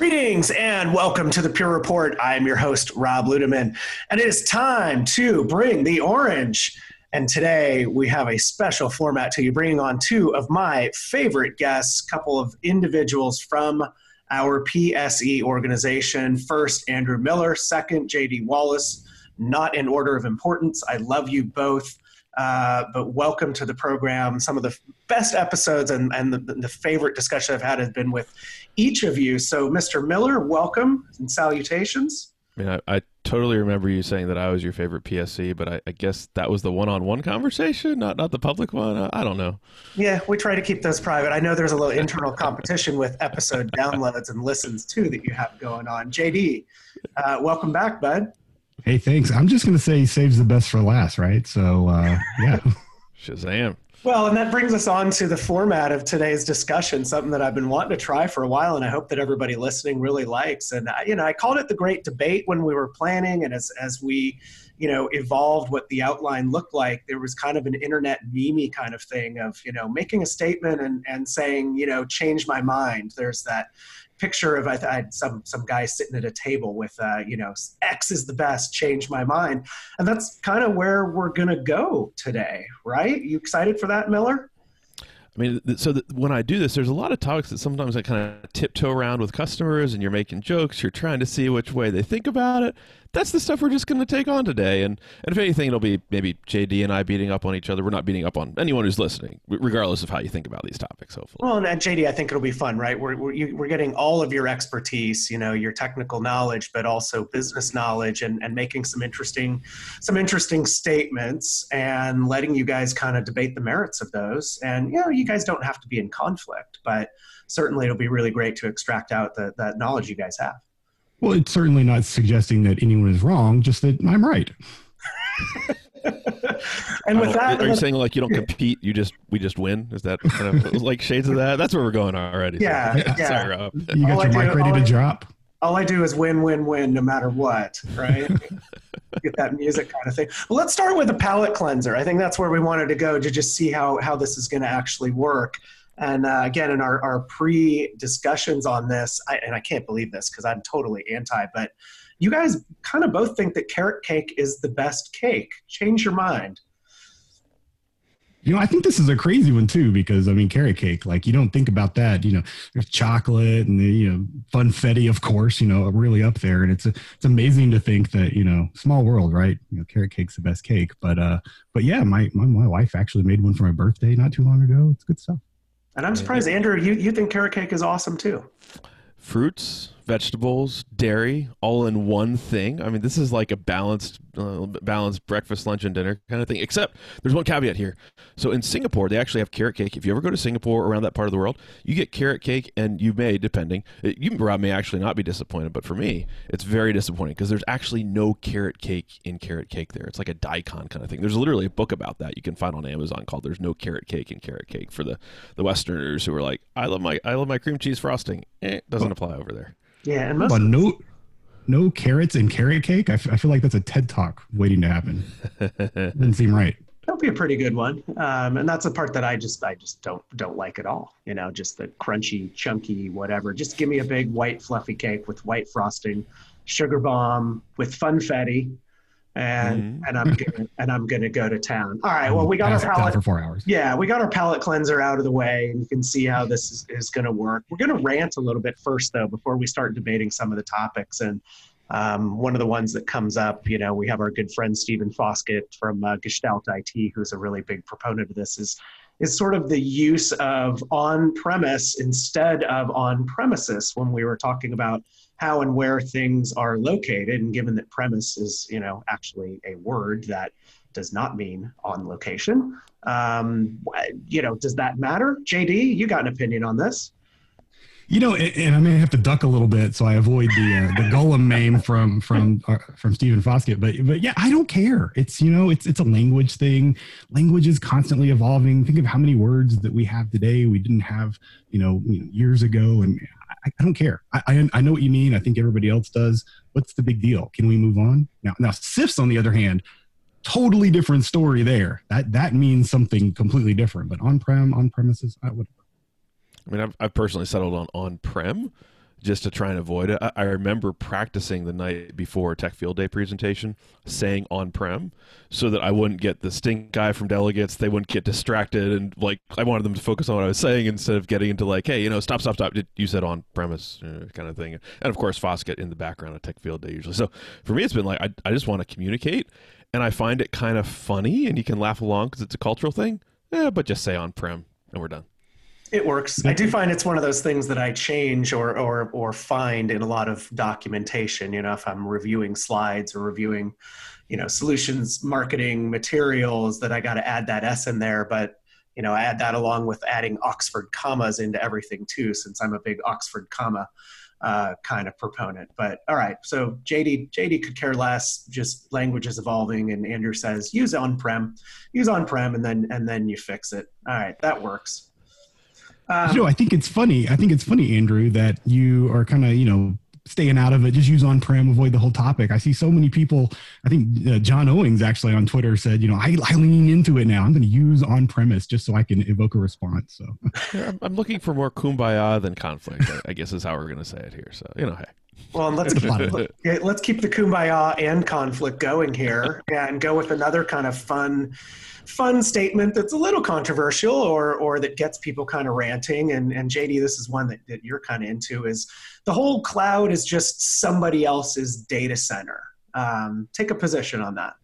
Greetings and welcome to the Pure Report. I'm your host, Rob Ludeman, and it is time to bring the orange. And today we have a special format to you, bringing on two of my favorite guests, a couple of individuals from our PSE organization. First, Andrew Miller. Second, JD Wallace. Not in order of importance. I love you both. Uh, but welcome to the program. Some of the best episodes and, and the, the, favorite discussion I've had has been with each of you. So, Mr. Miller, welcome and salutations. I, mean, I, I totally remember you saying that I was your favorite PSE, but I, I guess that was the one-on-one conversation, not not the public one. I, I, don't know. Yeah, we try to keep those private. I know there's a little internal competition with episode downloads and listens too that you have going on. JD, uh, welcome back, bud. Hey, thanks. I'm just going to say he saves the best for last, right? So, uh, yeah. Shazam. Well, and that brings us on to the format of today's discussion, something that I've been wanting to try for a while, and I hope that everybody listening really likes. And uh, you know, I called it the Great Debate when we were planning, and as as we, you know, evolved what the outline looked like, there was kind of an internet meme kind of thing of you know making a statement and and saying you know change my mind. There's that picture of I, I, had some some guy sitting at a table with uh, you know X is the best, change my mind, and that's kind of where we're gonna go today, right? You excited for that, Miller? I mean, so when I do this, there's a lot of topics that sometimes I kind of tiptoe around with customers, and you're making jokes, you're trying to see which way they think about it that's the stuff we're just going to take on today. And, and if anything, it'll be maybe JD and I beating up on each other. We're not beating up on anyone who's listening, regardless of how you think about these topics, hopefully. Well, and JD, I think it'll be fun, right? We're, we're, we're getting all of your expertise, you know, your technical knowledge, but also business knowledge and, and making some interesting, some interesting statements and letting you guys kind of debate the merits of those. And, you know, you guys don't have to be in conflict, but certainly it'll be really great to extract out the, that knowledge you guys have. Well, it's certainly not suggesting that anyone is wrong, just that I'm right. and with that, are you saying like you don't compete? You just we just win? Is that kind of like shades of that? That's where we're going already. Yeah, so. yeah. Sorry, Rob. You got all your I mic do, ready to I, drop. All I do is win, win, win, no matter what. Right? Get that music kind of thing. Well, let's start with a palate cleanser. I think that's where we wanted to go to just see how how this is going to actually work. And uh, again, in our, our pre discussions on this, I, and I can't believe this because I'm totally anti, but you guys kind of both think that carrot cake is the best cake. Change your mind. You know, I think this is a crazy one too, because I mean, carrot cake, like you don't think about that. You know, there's chocolate and the, you know, funfetti, of course, you know, really up there. And it's, it's amazing to think that, you know, small world, right? You know, carrot cake's the best cake. But, uh, but yeah, my, my, my wife actually made one for my birthday not too long ago. It's good stuff. And I'm surprised, Andrew, you, you think carrot cake is awesome too. Fruits, vegetables, dairy, all in one thing. I mean, this is like a balanced, uh, balanced breakfast, lunch, and dinner kind of thing. Except there's one caveat here. So in Singapore, they actually have carrot cake. If you ever go to Singapore around that part of the world, you get carrot cake, and you may, depending, you Rob may actually not be disappointed, but for me, it's very disappointing because there's actually no carrot cake in carrot cake there. It's like a daikon kind of thing. There's literally a book about that you can find on Amazon called "There's No Carrot Cake in Carrot Cake" for the the Westerners who are like, I love my I love my cream cheese frosting. Eh, doesn't apply over there. Yeah, and most but no, no carrots in carrot cake. I, f- I feel like that's a TED talk waiting to happen. Doesn't seem right. That'll be a pretty good one, um, and that's the part that I just I just don't don't like at all. You know, just the crunchy, chunky, whatever. Just give me a big white fluffy cake with white frosting, sugar bomb with funfetti, and mm-hmm. and I'm gonna and I'm gonna go to town. All right. Well, we got our palate for four hours. Yeah, we got our palate cleanser out of the way, and you can see how this is, is going to work. We're going to rant a little bit first, though, before we start debating some of the topics. And um, one of the ones that comes up, you know, we have our good friend Stephen Foskett from uh, Gestalt IT, who's a really big proponent of this. Is is sort of the use of on premise instead of on premises when we were talking about how and where things are located. And given that premise is, you know, actually a word that does not mean on location, um, you know, does that matter? JD, you got an opinion on this? You know, and I may have to duck a little bit so I avoid the uh, the Gollum meme from from uh, from Stephen Foskett. But but yeah, I don't care. It's you know, it's it's a language thing. Language is constantly evolving. Think of how many words that we have today we didn't have you know, years ago, and I, I don't care. I, I, I know what you mean. I think everybody else does. What's the big deal? Can we move on now? Now CIFS on the other hand, totally different story there. That that means something completely different. But on prem, on premises, whatever. I mean, I've, I've personally settled on on prem just to try and avoid it. I, I remember practicing the night before Tech Field Day presentation, saying on prem, so that I wouldn't get the stink eye from delegates. They wouldn't get distracted, and like I wanted them to focus on what I was saying instead of getting into like, hey, you know, stop, stop, stop. You said on premise uh, kind of thing, and of course Foskett in the background of Tech Field Day usually. So for me, it's been like I, I just want to communicate, and I find it kind of funny, and you can laugh along because it's a cultural thing. Yeah, but just say on prem, and we're done. It works. I do find it's one of those things that I change or or or find in a lot of documentation. You know, if I'm reviewing slides or reviewing, you know, solutions marketing materials, that I got to add that S in there. But you know, I add that along with adding Oxford commas into everything too, since I'm a big Oxford comma uh, kind of proponent. But all right, so JD JD could care less. Just language is evolving, and Andrew says use on prem, use on prem, and then and then you fix it. All right, that works. Um, you know, I think it's funny. I think it's funny, Andrew, that you are kind of, you know, staying out of it. Just use on prem, avoid the whole topic. I see so many people. I think uh, John Owings actually on Twitter said, you know, I, I lean into it now. I'm going to use on premise just so I can evoke a response. So yeah, I'm looking for more kumbaya than conflict. I guess is how we're going to say it here. So you know, hey. Well, let's keep, let's keep the kumbaya and conflict going here, and go with another kind of fun fun statement that's a little controversial or or that gets people kind of ranting. And and jd this is one that, that you're kind of into is the whole cloud is just somebody else's data center. Um, take a position on that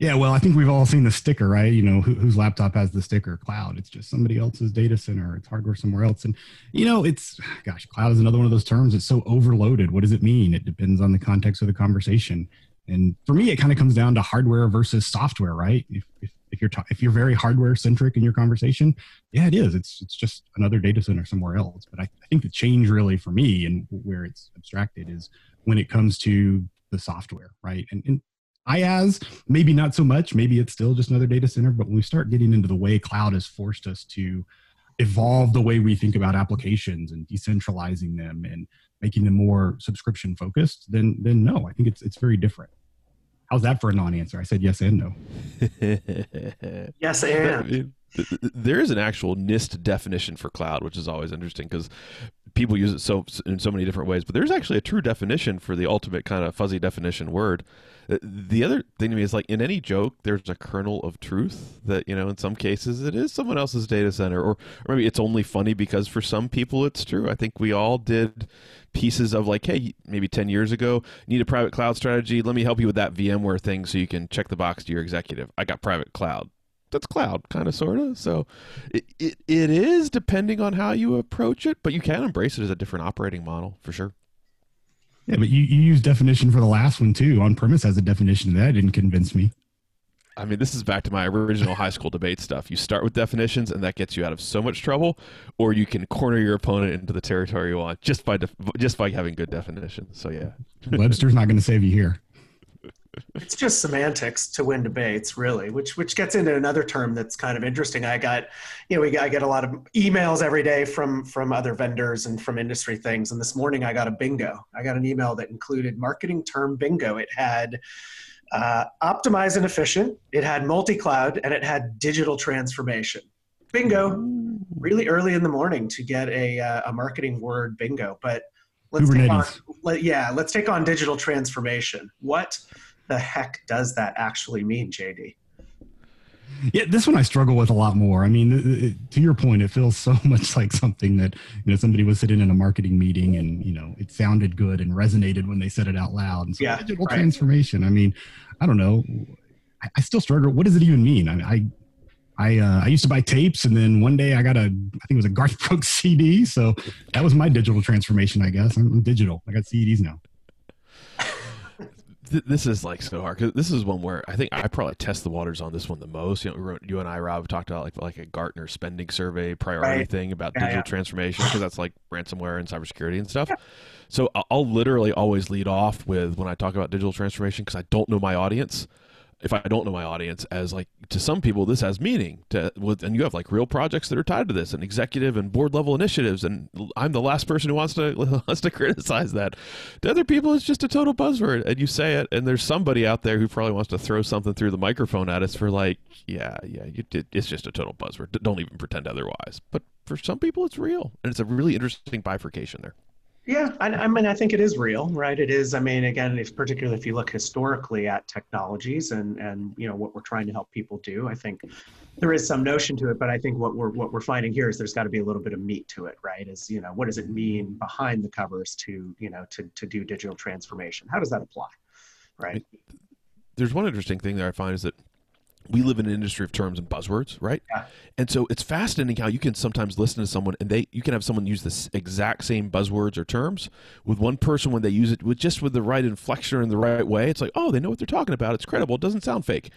yeah well i think we've all seen the sticker right? You know who, whose laptop has the sticker? Cloud. It's just somebody else's data center. It's hardware somewhere else. And you know it's gosh cloud is another one of those terms. It's so overloaded. What does it mean? It depends on the context of the conversation. And for me, it kind of comes down to hardware versus software, right? If, if, if you're ta- if you're very hardware centric in your conversation, yeah, it is. It's it's just another data center somewhere else. But I, I think the change really for me and where it's abstracted is when it comes to the software, right? And, and IaaS, maybe not so much. Maybe it's still just another data center. But when we start getting into the way cloud has forced us to evolve the way we think about applications and decentralizing them and making them more subscription focused, then then no, I think it's it's very different. How's that for a non-answer? I said yes and no. yes and. There is an actual NIST definition for cloud, which is always interesting because people use it so in so many different ways. But there's actually a true definition for the ultimate kind of fuzzy definition word. Uh, the other thing to me is like in any joke, there's a kernel of truth that you know in some cases it is someone else's data center, or, or maybe it's only funny because for some people it's true. I think we all did pieces of like, hey, maybe 10 years ago, need a private cloud strategy. Let me help you with that VMware thing so you can check the box to your executive. I got private cloud. That's cloud, kind of, sort of. So it, it, it is depending on how you approach it, but you can embrace it as a different operating model for sure. Yeah, but you, you use definition for the last one too. On premise has a definition that didn't convince me. I mean, this is back to my original high school debate stuff. You start with definitions, and that gets you out of so much trouble, or you can corner your opponent into the territory you want just by def- just by having good definitions. So yeah, Webster's not going to save you here. It's just semantics to win debates, really, which which gets into another term that's kind of interesting. I got, you know, we I get a lot of emails every day from from other vendors and from industry things. And this morning I got a bingo. I got an email that included marketing term bingo. It had uh, optimized and efficient. It had multi-cloud and it had digital transformation. Bingo! Really early in the morning to get a, uh, a marketing word bingo. But let's take on, let, yeah, let's take on digital transformation. What the heck does that actually mean, JD? Yeah, this one I struggle with a lot more. I mean, it, to your point, it feels so much like something that you know somebody was sitting in a marketing meeting and you know it sounded good and resonated when they said it out loud. And so yeah, digital right. transformation. I mean, I don't know. I, I, still struggle. What does it even mean? I mean, I I, uh, I used to buy tapes, and then one day I got a, I think it was a Garth Brooks CD. So that was my digital transformation, I guess. I'm, I'm digital. I got CDs now this is like so hard because this is one where I think I probably test the waters on this one the most. You know, you and I, Rob, talked about like like a Gartner spending survey priority right. thing about yeah, digital yeah. transformation because that's like ransomware and cybersecurity and stuff. Yeah. So I'll literally always lead off with when I talk about digital transformation because I don't know my audience if I don't know my audience, as like to some people this has meaning. To with and you have like real projects that are tied to this, and executive and board level initiatives, and I'm the last person who wants to wants to criticize that. To other people, it's just a total buzzword, and you say it, and there's somebody out there who probably wants to throw something through the microphone at us for like, yeah, yeah, you. It's just a total buzzword. Don't even pretend otherwise. But for some people, it's real, and it's a really interesting bifurcation there. Yeah, I, I, mean, I think it is real, right? It is. I mean, again, if particularly if you look historically at technologies and and you know what we're trying to help people do, I think there is some notion to it. But I think what we're what we're finding here is there's got to be a little bit of meat to it, right? Is you know what does it mean behind the covers to you know to to do digital transformation? How does that apply, right? There's one interesting thing that I find is that we live in an industry of terms and buzzwords, right? Yeah. And so it's fascinating how you can sometimes listen to someone and they you can have someone use the exact same buzzwords or terms with one person when they use it with just with the right inflection in the right way. It's like, oh, they know what they're talking about. It's credible. It doesn't sound fake.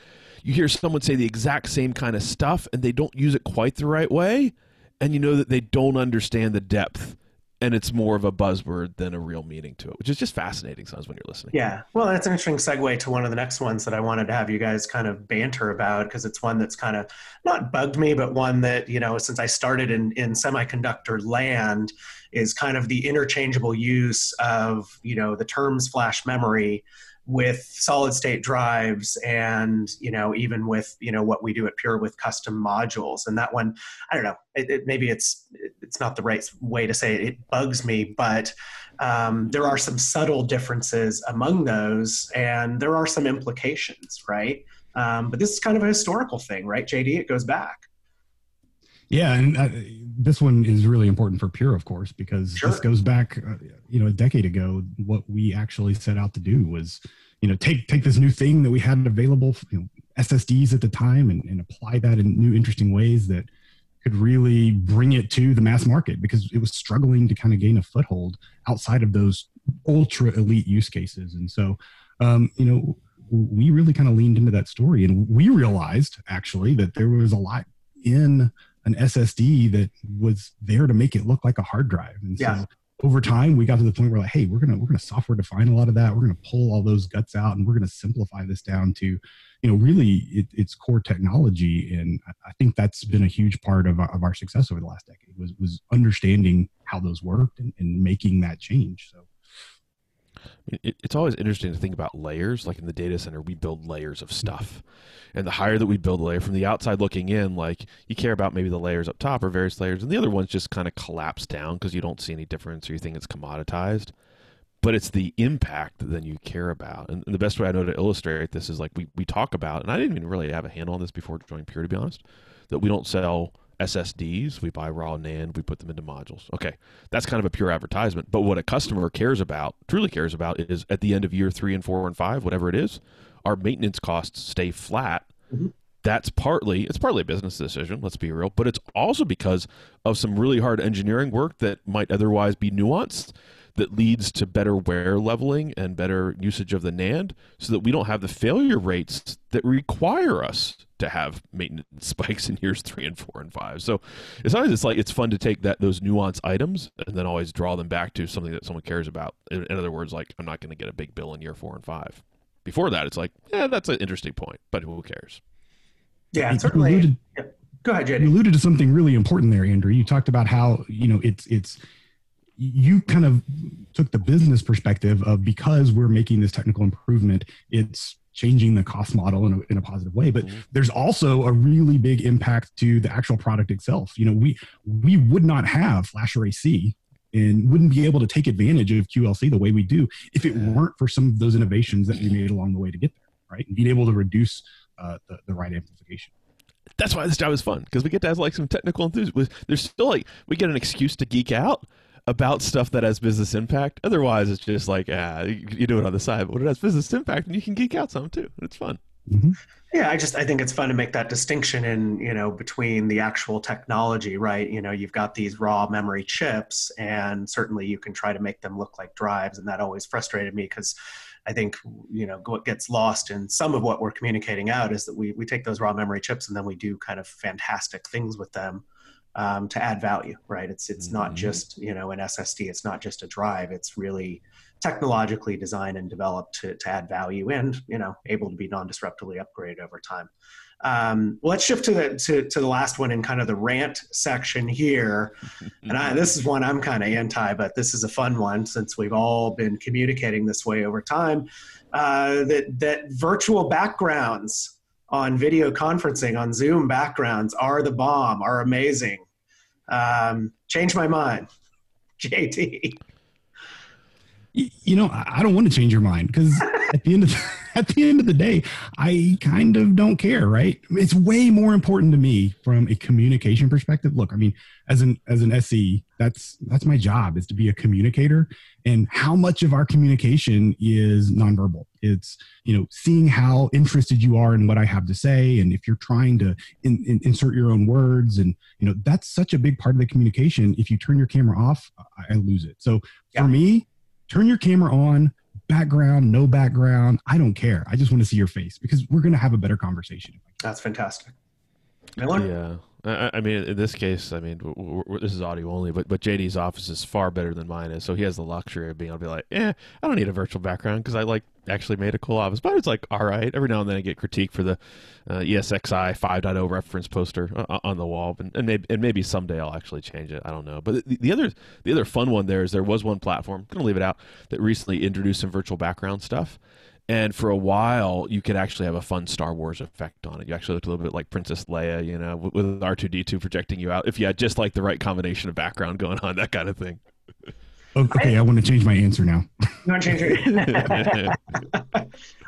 You hear someone say the exact same kind of stuff and they don't use it quite the right way, and you know that they don't understand the depth and it's more of a buzzword than a real meaning to it, which is just fascinating sometimes when you're listening. Yeah, well, that's an interesting segue to one of the next ones that I wanted to have you guys kind of banter about because it's one that's kind of not bugged me, but one that you know since I started in in semiconductor land is kind of the interchangeable use of you know the terms flash memory with solid state drives and you know even with you know what we do at pure with custom modules. And that one i don't know it, it, maybe it's it's not the right way to say it. It bugs me but um, there are some subtle differences among those and there are some implications right? Um, but this is kind of a historical thing right? Jd it goes back yeah, and uh, this one is really important for Pure, of course, because sure. this goes back, uh, you know, a decade ago. What we actually set out to do was, you know, take take this new thing that we had available, you know, SSDs at the time, and, and apply that in new, interesting ways that could really bring it to the mass market because it was struggling to kind of gain a foothold outside of those ultra elite use cases. And so, um, you know, we really kind of leaned into that story, and we realized actually that there was a lot in an SSD that was there to make it look like a hard drive. And yeah. so over time we got to the point where like, hey, we're gonna we're gonna software define a lot of that. We're gonna pull all those guts out and we're gonna simplify this down to, you know, really it, it's core technology. And I think that's been a huge part of our, of our success over the last decade was was understanding how those worked and, and making that change. So it, it's always interesting to think about layers. Like in the data center, we build layers of stuff, and the higher that we build a layer from the outside looking in, like you care about maybe the layers up top or various layers, and the other ones just kind of collapse down because you don't see any difference or you think it's commoditized. But it's the impact that then you care about, and the best way I know to illustrate this is like we we talk about, and I didn't even really have a handle on this before joining Pure, to be honest, that we don't sell SSDs, we buy raw NAND, we put them into modules. Okay, that's kind of a pure advertisement. But what a customer cares about, truly cares about, is at the end of year three and four and five, whatever it is, our maintenance costs stay flat. Mm-hmm. That's partly it's partly a business decision. Let's be real, but it's also because of some really hard engineering work that might otherwise be nuanced that leads to better wear leveling and better usage of the NAND so that we don't have the failure rates that require us to have maintenance spikes in years three and four and five. So it's always it's like it's fun to take that those nuance items and then always draw them back to something that someone cares about. In, in other words, like I'm not going to get a big bill in year four and five. Before that, it's like, yeah, that's an interesting point, but who cares? Yeah, certainly. Alluded, yeah. Go ahead, JD. You alluded to something really important there, Andrew. You talked about how you know it's it's you kind of took the business perspective of because we're making this technical improvement, it's changing the cost model in a, in a positive way but mm-hmm. there's also a really big impact to the actual product itself you know we we would not have FlashArray//C and wouldn't be able to take advantage of qlc the way we do if it weren't for some of those innovations that we made along the way to get there right and being able to reduce uh, the, the write amplification that's why this job is fun because we get to have like some technical enthusiasm. There's still like we get an excuse to geek out, about stuff that has business impact. Otherwise, it's just like ah, you, you do it on the side. But when it has business impact, and you can geek out some too. It's fun. Mm-hmm. Yeah, I just I think it's fun to make that distinction in you know between the actual technology, right? You know, you've got these raw memory chips, and certainly you can try to make them look like drives, and that always frustrated me because I think you know what gets lost in some of what we're communicating out is that we we take those raw memory chips and then we do kind of fantastic things with them um, to add value, right? It's it's mm-hmm. not just you know an SSD. It's not just a drive. It's really technologically designed and developed to, to add value and you know able to be non-disruptively upgraded over time. Um, let's shift to the to, to the last one in kind of the rant section here. And I, this is one I'm kind of anti, but this is a fun one since we've all been communicating this way over time. Uh, that that virtual backgrounds on video conferencing on Zoom backgrounds are the bomb, are amazing. Um, change my mind, JD. You know, I don't want to change your mind because at the end of the, at the end of the day, I kind of don't care, right? It's way more important to me from a communication perspective. Look, I mean, as an as an SE, that's that's my job is to be a communicator. And how much of our communication is nonverbal? It's you know seeing how interested you are in what I have to say, and if you're trying to in, in, insert your own words, and you know that's such a big part of the communication. If you turn your camera off, I, I lose it. So yeah. for me, turn your camera on background no background. I don't care. I just want to see your face because we're going to have a better conversation. That's fantastic. Miller? yeah I, I mean, in this case, I mean, we're, we're, this is audio only, but but JD's office is far better than mine is, so he has the luxury of being able to be like, "Yeah, I don't need a virtual background because I like actually made a cool office." But it's like, all right, every now and then I get critique for the uh, ESXi 5.0 reference poster uh, on the wall, and, and maybe and maybe someday I'll actually change it. I don't know. But the, the other the other fun one there is there was one platform, I'm gonna leave it out, that recently introduced some virtual background stuff and for a while you could actually have a fun Star Wars effect on it. You actually looked a little bit like Princess Leia, you know, with R two D two projecting you out. If you had just like the right combination of background going on, that kind of thing. Oh, okay, I, I want to change my answer now. You want to change your?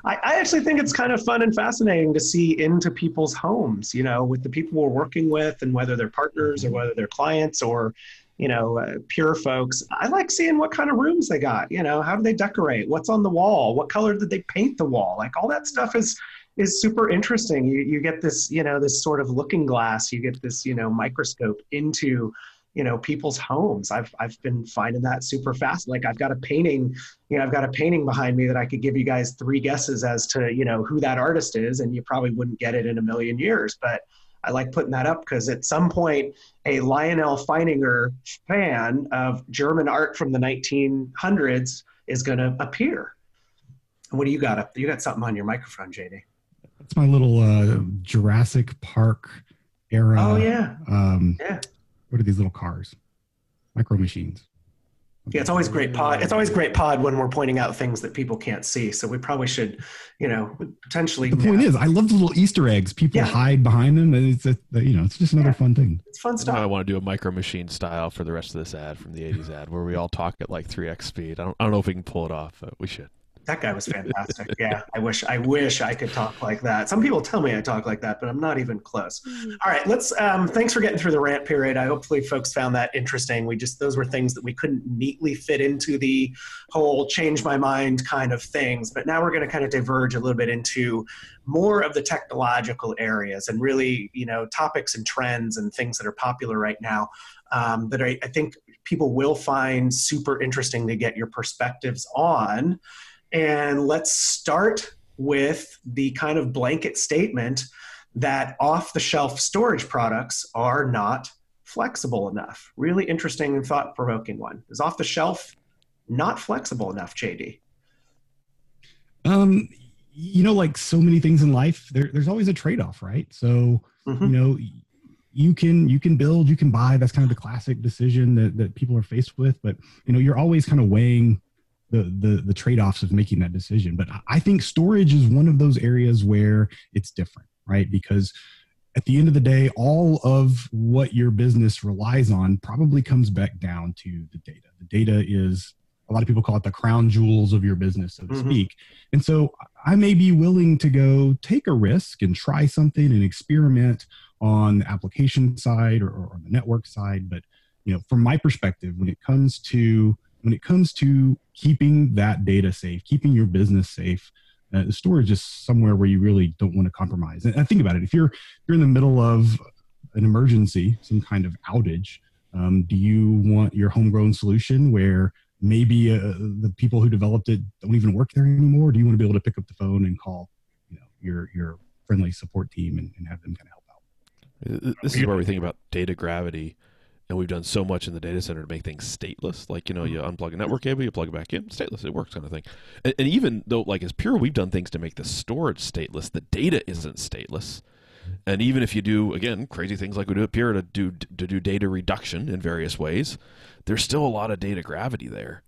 I, I actually think it's kind of fun and fascinating to see into people's homes. You know, with the people we're working with, and whether they're partners or mm-hmm. whether they're clients or you know, uh, pure folks. I like seeing what kind of rooms they got. You know, how do they decorate? What's on the wall? What color did they paint the wall? Like all that stuff is is super interesting. You you get this, you know, this sort of looking glass. You get this, you know, microscope into you know people's homes i've i've been finding that super fast like i've got a painting you know i've got a painting behind me that i could give you guys three guesses as to you know who that artist is and you probably wouldn't get it in a million years but I like putting that up because at some point, a Lyonel Feininger fan of German art from the 1900s is going to appear. What do you got up? You got something on your microphone, JD. That's my little uh, Jurassic Park era. Oh yeah. Um, yeah. What are these little cars? Micro machines. Yeah, it's always great pod. It's always great pod when we're pointing out things that people can't see. So we probably should, you know, potentially. The point is, I love the little Easter eggs. People yeah. hide behind them, it's a, you know, it's just another yeah. fun thing. It's fun stuff. I want to do a micro machine style for the rest of this ad from the '80s ad, where we all talk at like 3x speed. I don't, I don't know if we can pull it off, but we should that guy was fantastic. yeah, I wish I wish I could talk like that. Some people tell me I talk like that, but I'm not even close. Mm-hmm. All right, let's. Um, thanks for getting through the rant period. I hopefully folks found that interesting. We just those were things that we couldn't neatly fit into the whole change my mind kind of things. But now we're going to kind of diverge a little bit into more of the technological areas and really, you know, topics and trends and things that are popular right now um, that I, I think people will find super interesting to get your perspectives on. And let's start with the kind of blanket statement that off the shelf storage products are not flexible enough. Really interesting and thought provoking one. Is off the shelf not flexible enough, JD? Um, you know, like so many things in life, there, there's always a trade off, right? So, mm-hmm. you know, you can you can build, you can buy. That's kind of the classic decision that, that people are faced with. But you know, you're always kind of weighing the the, the trade-offs of making that decision. But i think storage is one of those areas where it's different right? Because at the end of the day all of what your business relies on probably comes back down to the data. The data is a lot of people call it the crown jewels of your business so to mm-hmm. speak. And so i may be willing to go take a risk and try something and experiment on the application side or, or the network side. But you know from my perspective when it comes to when it comes to keeping that data safe, keeping your business safe, uh, storage is somewhere where you really don't want to compromise. And, and think about it: if you're you're in the middle of an emergency, some kind of outage, um, do you want your homegrown solution where maybe uh, the people who developed it don't even work there anymore? Do you want to be able to pick up the phone and call, you know, your your friendly support team and, and have them kind of help out? This is where we think about data gravity and we've done so much in the data center to make things stateless. Like you know, you mm-hmm. unplug a network cable, you plug it back in, stateless, it works, kind of thing. And, and, even though, like as Pure, we've done things to make the storage stateless. The data isn't stateless. And even if you do again crazy things like we do at Pure to do to do data reduction in various ways, there's still a lot of data gravity there.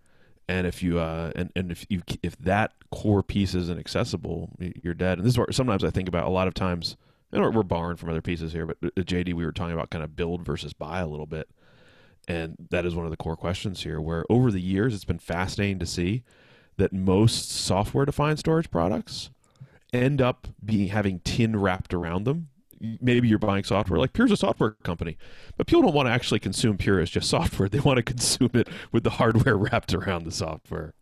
And if you uh, and, and if you if that core piece isn't accessible, you're dead. And this is where sometimes I think about a lot of times and we're borrowing from other pieces here, but uh, JD, we were talking about kind of build versus buy a little bit. And that is one of the core questions here, where over the years, it's been fascinating to see that most software defined storage products end up being having tin wrapped around them. Maybe you're buying software like Pure's a software company, but people don't want to actually consume Pure as just software. They want to consume it with the hardware wrapped around the software.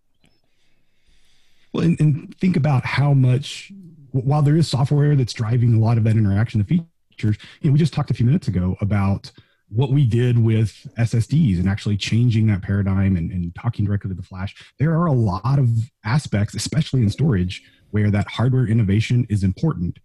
Well, and, and think about how much, while there is software that's driving a lot of that interaction, the features, you know, we just talked a few minutes ago about what we did with SSDs and actually changing that paradigm and, and, talking directly to the flash. There are a lot of aspects, especially in storage, where that hardware innovation is important.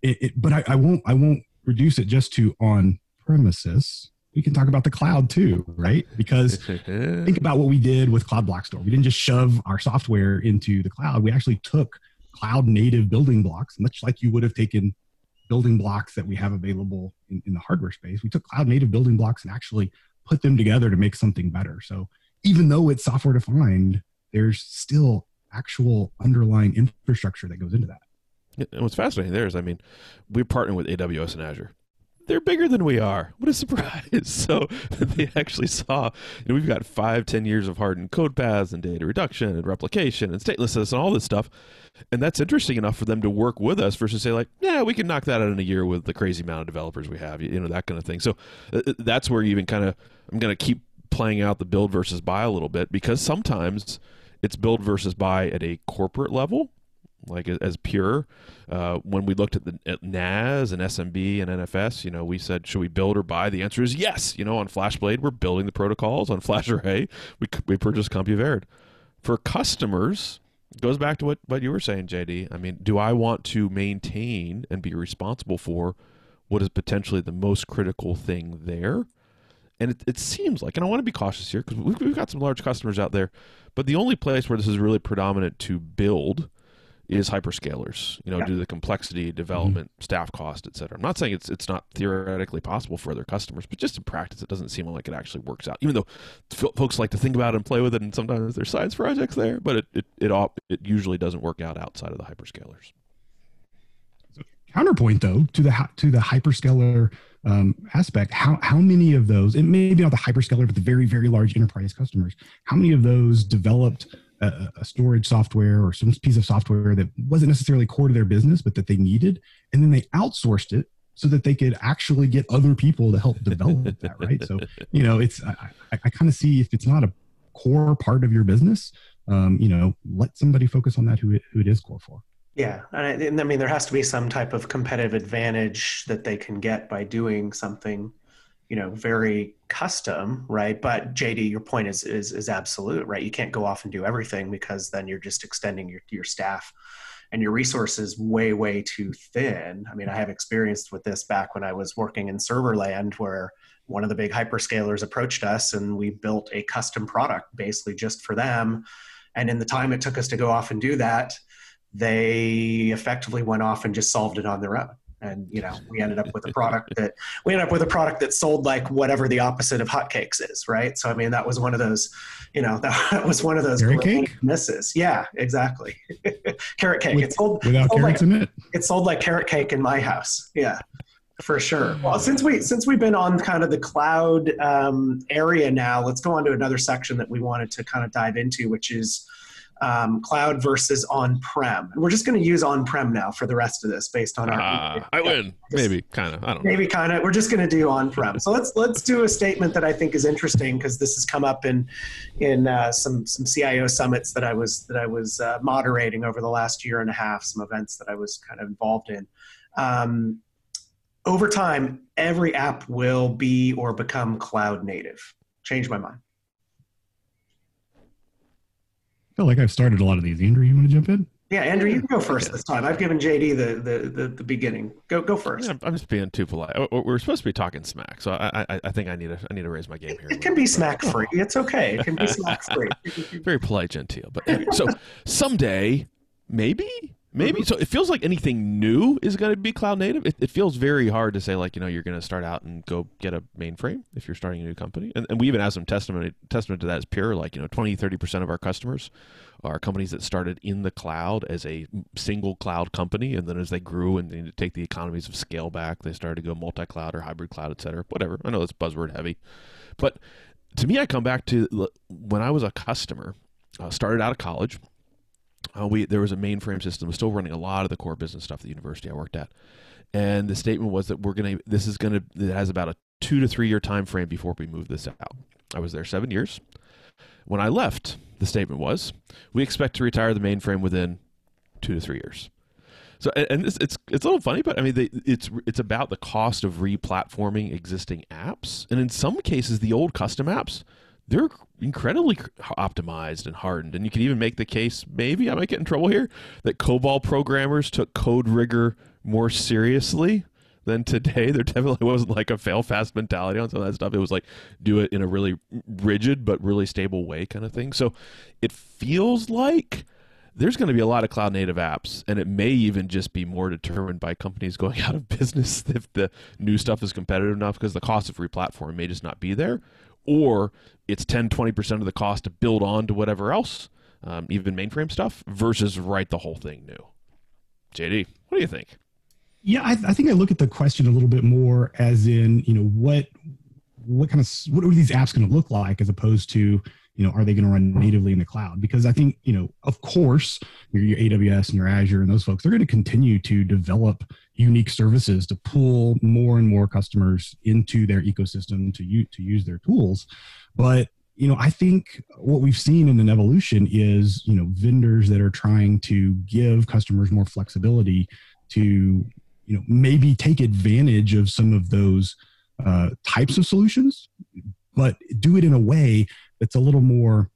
It, it, but I, I, won't I won't reduce it just to on premises. We can talk about the cloud too, right? Because think about what we did with Cloud Block Store. We didn't just shove our software into the cloud. We actually took cloud native building blocks, much like you would have taken building blocks that we have available in, in the hardware space. We took cloud native building blocks and actually put them together to make something better. So even though it's software defined, there's still actual underlying infrastructure that goes into that. And what's fascinating there is, I mean, we partner with AWS and Azure they're bigger than we are. What a surprise! So they actually saw, you know, we've got five, ten years of hardened code paths and data reduction and replication and statelessness and all this stuff, and that's interesting enough for them to work with us versus say like, yeah, we can knock that out in a year with the crazy amount of developers we have, you know, that kind of thing. So uh, uh that's where you even kind of, I'm going to keep playing out the build versus buy a little bit because sometimes it's build versus buy at a corporate level like as pure. Uh, when we looked at the at NAS and SMB and NFS, you know, we said, should we build or buy? The answer is yes. You know, on FlashBlade, we're building the protocols. On FlashArray, we we purchased Compuverde. For customers, goes back to what what you were saying, JD. I mean, do I want to maintain and be responsible for what is potentially the most critical thing there? And it, it seems like, and I want to be cautious here because we've, we've got some large customers out there, but the only place where this is really predominant to build is hyperscalers, you know, yeah. due to the complexity, development, mm-hmm. staff cost, et cetera. I'm not saying it's it's not theoretically possible for other customers, but just in practice, it doesn't seem like it actually works out. Even though f- folks like to think about it and play with it, and sometimes there's science projects there, but it it it, all, it usually doesn't work out outside of the hyperscalers. Counterpoint though to the to the hyperscaler um, aspect, how how many of those, and maybe not the hyperscaler, but the very very large enterprise customers, how many of those developed a, a, storage software or some piece of software that wasn't necessarily core to their business, but that they needed, and then they outsourced it so that they could actually get other people to help develop that. Right. So you know, it's I, I, I kind of see if it's not a core part of your business, um, you know, let somebody focus on that who it, who it is core for. Yeah, and I mean there has to be some type of competitive advantage that they can get by doing something you know very custom right? But jd your point is is is absolute right? You can't go off and do everything because then you're just extending your your staff and your resources way way too thin. I mean i have experienced with this back when i was working in server land where one of the big hyperscalers approached us and we built a custom product basically just for them. And in the time it took us to go off and do that they effectively went off and just solved it on their own and you know we ended up with a product that we ended up with a product that sold like whatever the opposite of hotcakes is right? So i mean that was one of those you know that was one of those carrot cake? misses. Yeah exactly. Carrot cake. With, it sold without sold carrots like, in it? it sold like carrot cake in my house. Yeah for sure. Well since we since we've been on kind of the cloud um, area now let's go on to another section that we wanted to kind of dive into which is um, cloud versus on-prem. And we're just going to use on-prem now for the rest of this, based on our. Uh, I win, maybe, kind of. I don't. Maybe kind of. We're just going to do on-prem. so let's let's do a statement that I think is interesting because this has come up in in uh, some some CIO summits that I was that I was uh, moderating over the last year and a half. Some events that I was kind of involved in. Um, over time, every app will be or become cloud native. Change my mind. I feel like I've started a lot of these. Andrew, you want to jump in? Yeah, Andrew, you can go first this time. I've given JD the the the, the beginning. Go go first. Yeah, I'm just being too polite. Oh, oh, we're supposed to be talking smack, so I I, I think I need to I need to raise my game here. It, can be smack free. It's okay. It can be smack free. Very polite, genteel. But anyway, so someday, maybe Maybe mm-hmm. so. It feels like anything new is going to be cloud native. It, it, feels very hard to say like you know you're going to start out and go get a mainframe if you're starting a new company. And, and we even have some testimony testament to that as pure. Like you know 20 30 percent of our customers are companies that started in the cloud as a single cloud company, and then as they grew and they need to take the economies of scale back, they started to go multi cloud or hybrid cloud, et cetera. Whatever. I know it's buzzword heavy, but to me, I come back to when I was a customer, uh, started out of college. Uh, we there was a mainframe system, still running a lot of the core business stuff at the university I worked at, and the statement was that we're gonna this is gonna it has about a two to three year time frame before we move this out. I was there seven years. When I left, the statement was, we expect to retire the mainframe within two to three years. So, and it's it's, it's a little funny, but I mean, they, it's it's about the cost of replatforming existing apps, and in some cases, the old custom apps they're incredibly optimized and hardened. And you can even make the case, maybe I might get in trouble here, that COBOL programmers took code rigor more seriously than today. There definitely wasn't like a fail fast mentality on some of that stuff. It was like do it in a really rigid but really stable way kind of thing. So it feels like there's going to be a lot of cloud native apps, and it may even just be more determined by companies going out of business if the new stuff is competitive enough because the cost of replatform may just not be there, or it's 10, 20% of the cost to build on to whatever else, um, even mainframe stuff, versus write the whole thing new. JD, what do you think? Yeah, I, I think I look at the question a little bit more as in, you know, what what kind of what are these apps going to look like as opposed to you know are they going to run natively in the cloud because i think you know of course your, your aws and your azure and those folks they're going to continue to develop unique services to pull more and more customers into their ecosystem to use to use their tools. But you know i think what we've seen in an evolution is you know vendors that are trying to give customers more flexibility to you know maybe take advantage of some of those uh, types of solutions but do it in a way that's a little more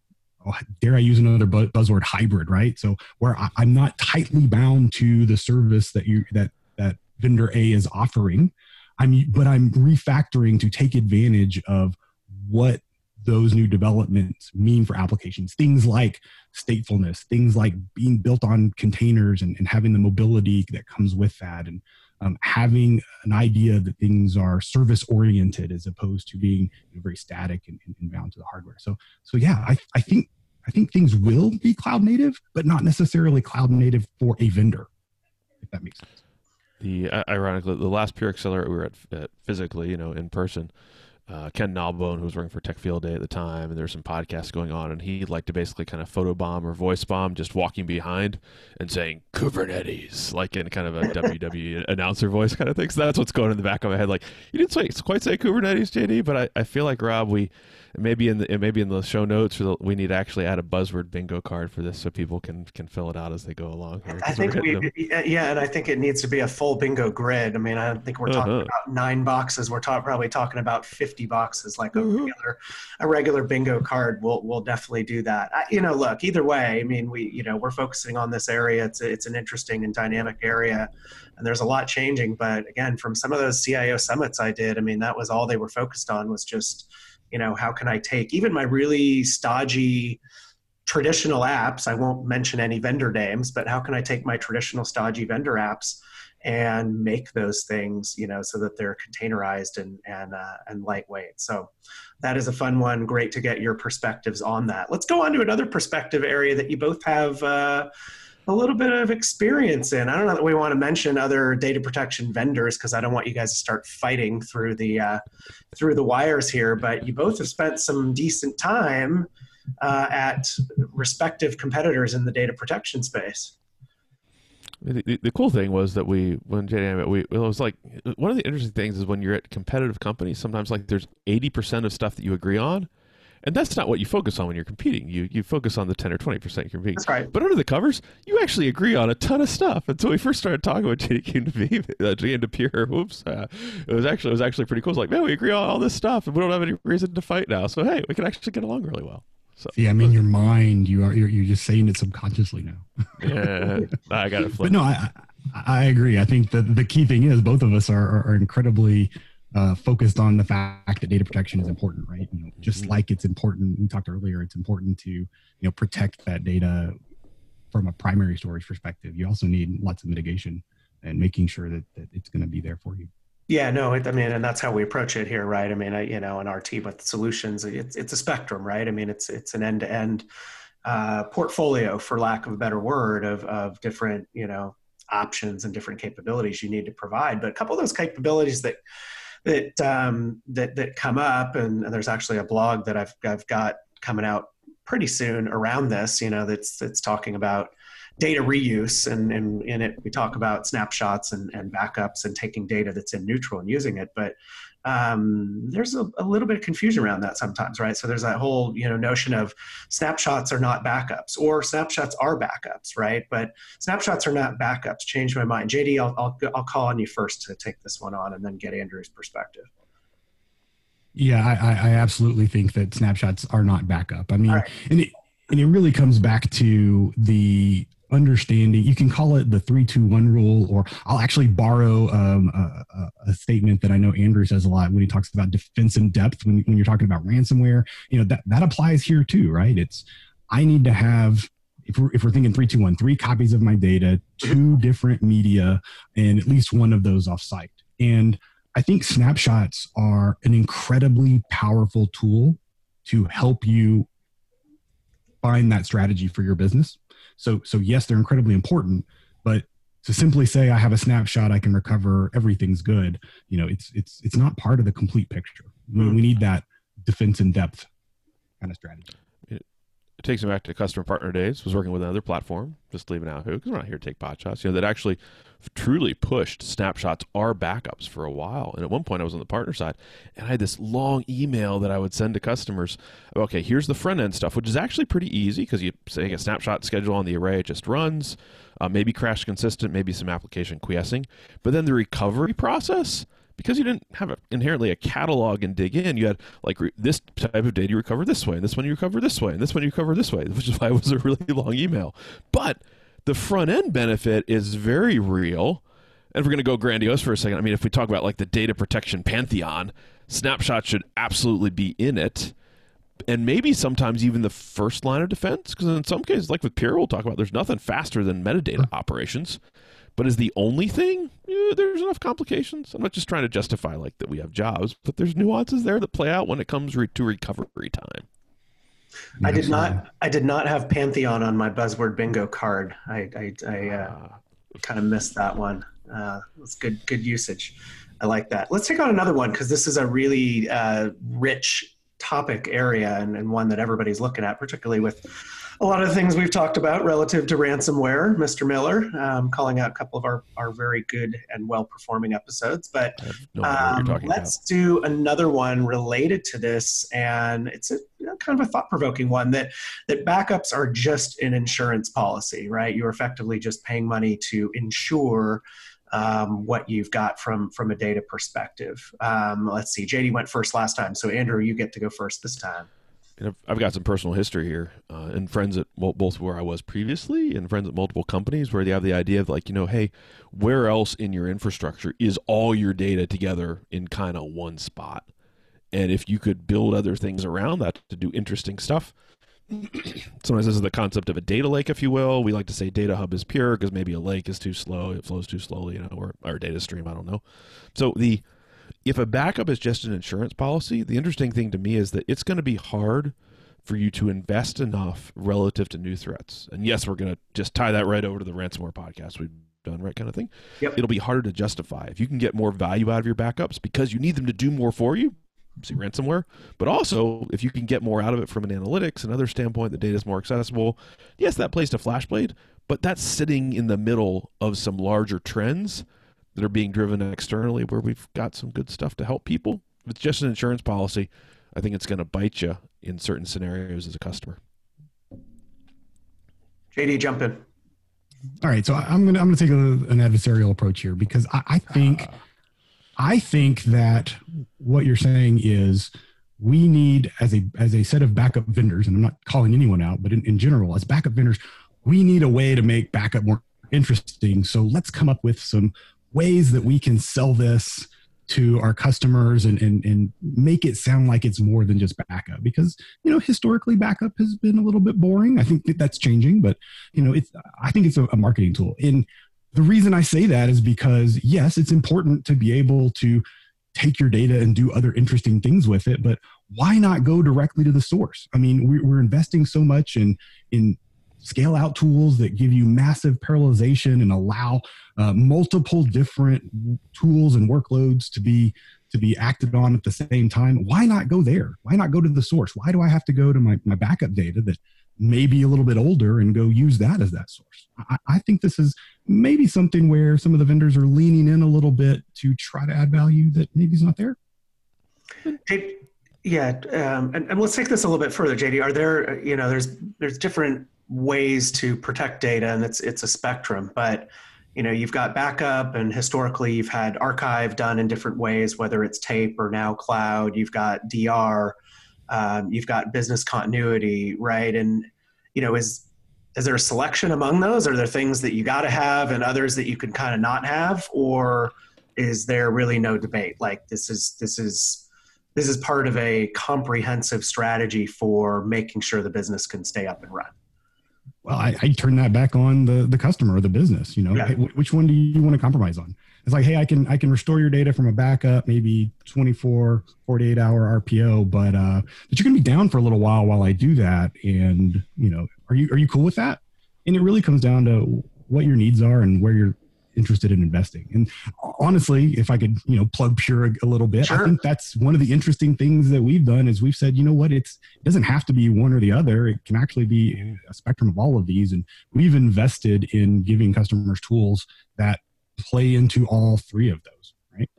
oh, dare i use another buzzword hybrid right? So where I, i'm not tightly bound to the service that you that that vendor a is offering i'm but i'm refactoring to take advantage of what those new developments mean for applications. Things like statefulness things like being built on containers and, and having the mobility that comes with that and um, having an idea that things are service oriented as opposed to being you know, very static and, and, bound to the hardware. So so yeah I, I think i think things will be cloud native but not necessarily cloud native for a vendor if that makes sense the ironically the last pure accelerator we were at, at physically you know in person uh, Ken Nalbone, who was working for Tech Field Day at the time, and there's some podcasts going on, and he liked to basically kind of photo bomb or voice bomb, just walking behind and saying Kubernetes, like in kind of a WWE announcer voice kind of thing. So that's what's going in the back of my head. Like you didn't say, quite say Kubernetes, JD, but I, I feel like Rob, we maybe in the maybe in the show notes we need to actually add a buzzword bingo card for this so people can can fill it out as they go along. Here, I think we yeah, and I think it needs to be a full bingo grid. I mean, I don't think we're talking uh-huh. about nine boxes. We're talk, probably talking about fifty boxes, like a uh-huh. regular a regular bingo card. We'll we'll definitely do that. I, you know, look, either way, I mean, we you know we're focusing on this area. It's a, it's an interesting and dynamic area and there's a lot changing but again from some of those cio summits i did i mean that was all they were focused on was just you know how can i take even my really stodgy traditional apps i won't mention any vendor names but how can i take my traditional stodgy vendor apps and make those things you know so that they're containerized and and uh, and lightweight. So that is a fun one. Great to get your perspectives on that. Let's go on to another perspective area that you both have uh, a little bit of experience in. I don't know that we want to mention other data protection vendors because I don't want you guys to start fighting through the uh, through the wires here. But you both have spent some decent time uh, at respective competitors in the data protection space. The, the, cool thing was that we, when JD, we, it was like one of the interesting things is when you're at competitive companies, sometimes like there's 80% of stuff that you agree on, and that's not what you focus on when you're competing. You you focus on the 10 or 20% you're competing. That's right. But under the covers, you actually agree on a ton of stuff. And so we first started talking about JD to be uh, JD to Pure. Whoops. Uh, it was actually it was actually pretty cool. It's like, man, we agree on all this stuff and we don't have any reason to fight now. So hey, we can actually get along really well. So yeah, I mean, your mind, you are you're, you're just saying it subconsciously now. yeah, I got it. But no, I I agree. I think that the key thing is both of us are are, are incredibly uh, focused on the fact that data protection is important, right? You know, just mm-hmm. like it's important, we talked earlier, it's important to you know protect that data from a primary storage perspective. You also need lots of mitigation and making sure that, that it's going to be there for you. Yeah, no, I mean, and that's how we approach it here, right? I mean, I, you know, in our team with solutions, it's it's a spectrum, right? I mean, it's it's an end to end portfolio, for lack of a better word, of of different, you know, options and different capabilities you need to provide. But a couple of those capabilities that that um, that that come up, and, and there's actually a blog that I've I've got coming out pretty soon around this. You know, that's that's talking about data reuse and, and in it we talk about snapshots and, and backups and taking data that's in neutral and using it but um, there's a, a, little bit of confusion around that sometimes right? So there's that whole you know notion of snapshots are not backups or snapshots are backups right? But snapshots are not backups. Change my mind. Jd I'll, I'll, I'll call on you first to take this one on and then get andrew's perspective. Yeah i, I absolutely think that snapshots are not backup. I mean right. and it, and it really comes back to the understanding you can call it the 321 rule or i'll actually borrow um, a, a, statement that i know andrew says a lot when he talks about defense in depth when, when you're talking about ransomware. You know that, that applies here too right? It's i need to have if we're, if we're thinking 321 three copies of my data two different media and at least one of those off site and i think snapshots are an incredibly powerful tool to help you find that strategy for your business so, so yes, they're incredibly important, but to simply say I have a snapshot, I can recover, everything's good. You know, it's it's it's not part of the complete picture. We, we hmm. need that defense in depth kind of strategy. Takes me back to customer partner days. Was working with another platform, just leaving out who because we're not here to take pot shots. You know, that actually truly pushed snapshots are backups for a while. And at one point, I was on the partner side, and I had this long email that I would send to customers. Okay, here's the front end stuff, which is actually pretty easy because you say a snapshot schedule on the array, it just runs. Uh, maybe crash consistent, maybe some application quiescing. But then the recovery process, because you didn't have a, inherently a catalog and dig in, you had like re- this type of data you recover this way, and this one you recover this way, and this one you recover this way, which is why it was a really long email. But the front end benefit is very real. And if we're going to go grandiose for a second, I mean, if we talk about like the data protection pantheon, snapshot should absolutely be in it. And maybe sometimes even the first line of defense, because in some cases, like with Pure, we'll talk about, there's nothing faster than metadata operations. But is the only thing? Yeah, there's enough complications. I'm not just trying to justify like that we have jobs, but there's nuances there that play out when it comes re- to recovery time. I did not. I did not have Pantheon on my buzzword bingo card. I I, I uh, kind of missed that one. Uh, it's good good usage. I like that. Let's take on another one because this is a really uh, rich topic area and, and one that everybody's looking at, particularly with a lot of things we've talked about relative to ransomware, Mr. Miller, um, calling out a couple of our, our very good and well performing episodes. But um, let's about. do another one related to this. And it's a you know, kind of a thought provoking one that, that backups are just an insurance policy, right? You're effectively just paying money to insure um, what you've got from from a data perspective. Um, let's see, JD went first last time, so Andrew, you get to go first this time and I've, I've got some personal history here, uh, and friends at both where I was previously, and friends at multiple companies where they have the idea of like, you know, hey, where else in your infrastructure is all your data together in kind of one spot? And if you could build other things around that to do interesting stuff, sometimes this is the concept of a data lake, if you will. We like to say data hub is pure because maybe a lake is too slow, it flows too slowly, you know, or our data stream, I don't know. So the if a backup is just an insurance policy, the interesting thing to me is that it's going to be hard for you to invest enough relative to new threats. And yes, we're going to just tie that right over to the ransomware podcast we've done, right kind of thing. Yep. It'll be harder to justify. If you can get more value out of your backups because you need them to do more for you, see ransomware, but also if you can get more out of it from an analytics and other standpoint, the data is more accessible. Yes, that plays to Flashblade, but that's sitting in the middle of some larger trends that are being driven externally where we've got some good stuff to help people. If it's just an insurance policy, I think it's going to bite you in certain scenarios as a customer. JD, jump in. All right, so I'm gonna I'm gonna take a, an adversarial approach here because I, I think uh, I think that what you're saying is we need as a as a set of backup vendors, and I'm not calling anyone out, but in, in general, as backup vendors, we need a way to make backup more interesting. So let's come up with some ways that we can sell this to our customers and, and, and make it sound like it's more than just backup because you know historically backup has been a little bit boring. I think that that's changing but you know it's i think it's a, a marketing tool. And the reason i say that is because yes it's important to be able to take your data and do other interesting things with it but why not go directly to the source? I mean we're, investing so much in in scale out tools that give you massive parallelization and allow uh, multiple different tools and workloads to be to be acted on at the same time, why not go there? Why not go to the source? Why do I have to go to my, my backup data that may be a little bit older and go use that as that source? I, I think this is maybe something where some of the vendors are leaning in a little bit to try to add value that maybe is not there. Hey, yeah, um, and, and let's take this a little bit further, JD. Are there, you know, there's there's different ways to protect data, and it's it's a spectrum. But you know, you've got backup, and historically, you've had archive done in different ways, whether it's tape or now cloud. You've got DR, um, you've got business continuity, right? And you know, is is there a selection among those? Are there things that you got to have, and others that you can kind of not have, or is there really no debate? Like this is this is this is part of a comprehensive strategy for making sure the business can stay up and run well i, I turn that back on the the customer or the business you know yeah. hey, which one do you want to compromise on? It's like hey i can i can restore your data from a backup maybe 24 48 hour rpo but uh but you're gonna be down for a little while while i do that. And you know are you are you cool with that? And it really comes down to what your needs are and where you're interested in investing. And honestly, if I could, you know, plug Pure a, a little bit, sure. I think that's one of the interesting things that we've done is we've said, you know what, it's it doesn't have to be one or the other. It can actually be a spectrum of all of these. And we've invested in giving customers tools that play into all three of those. Right.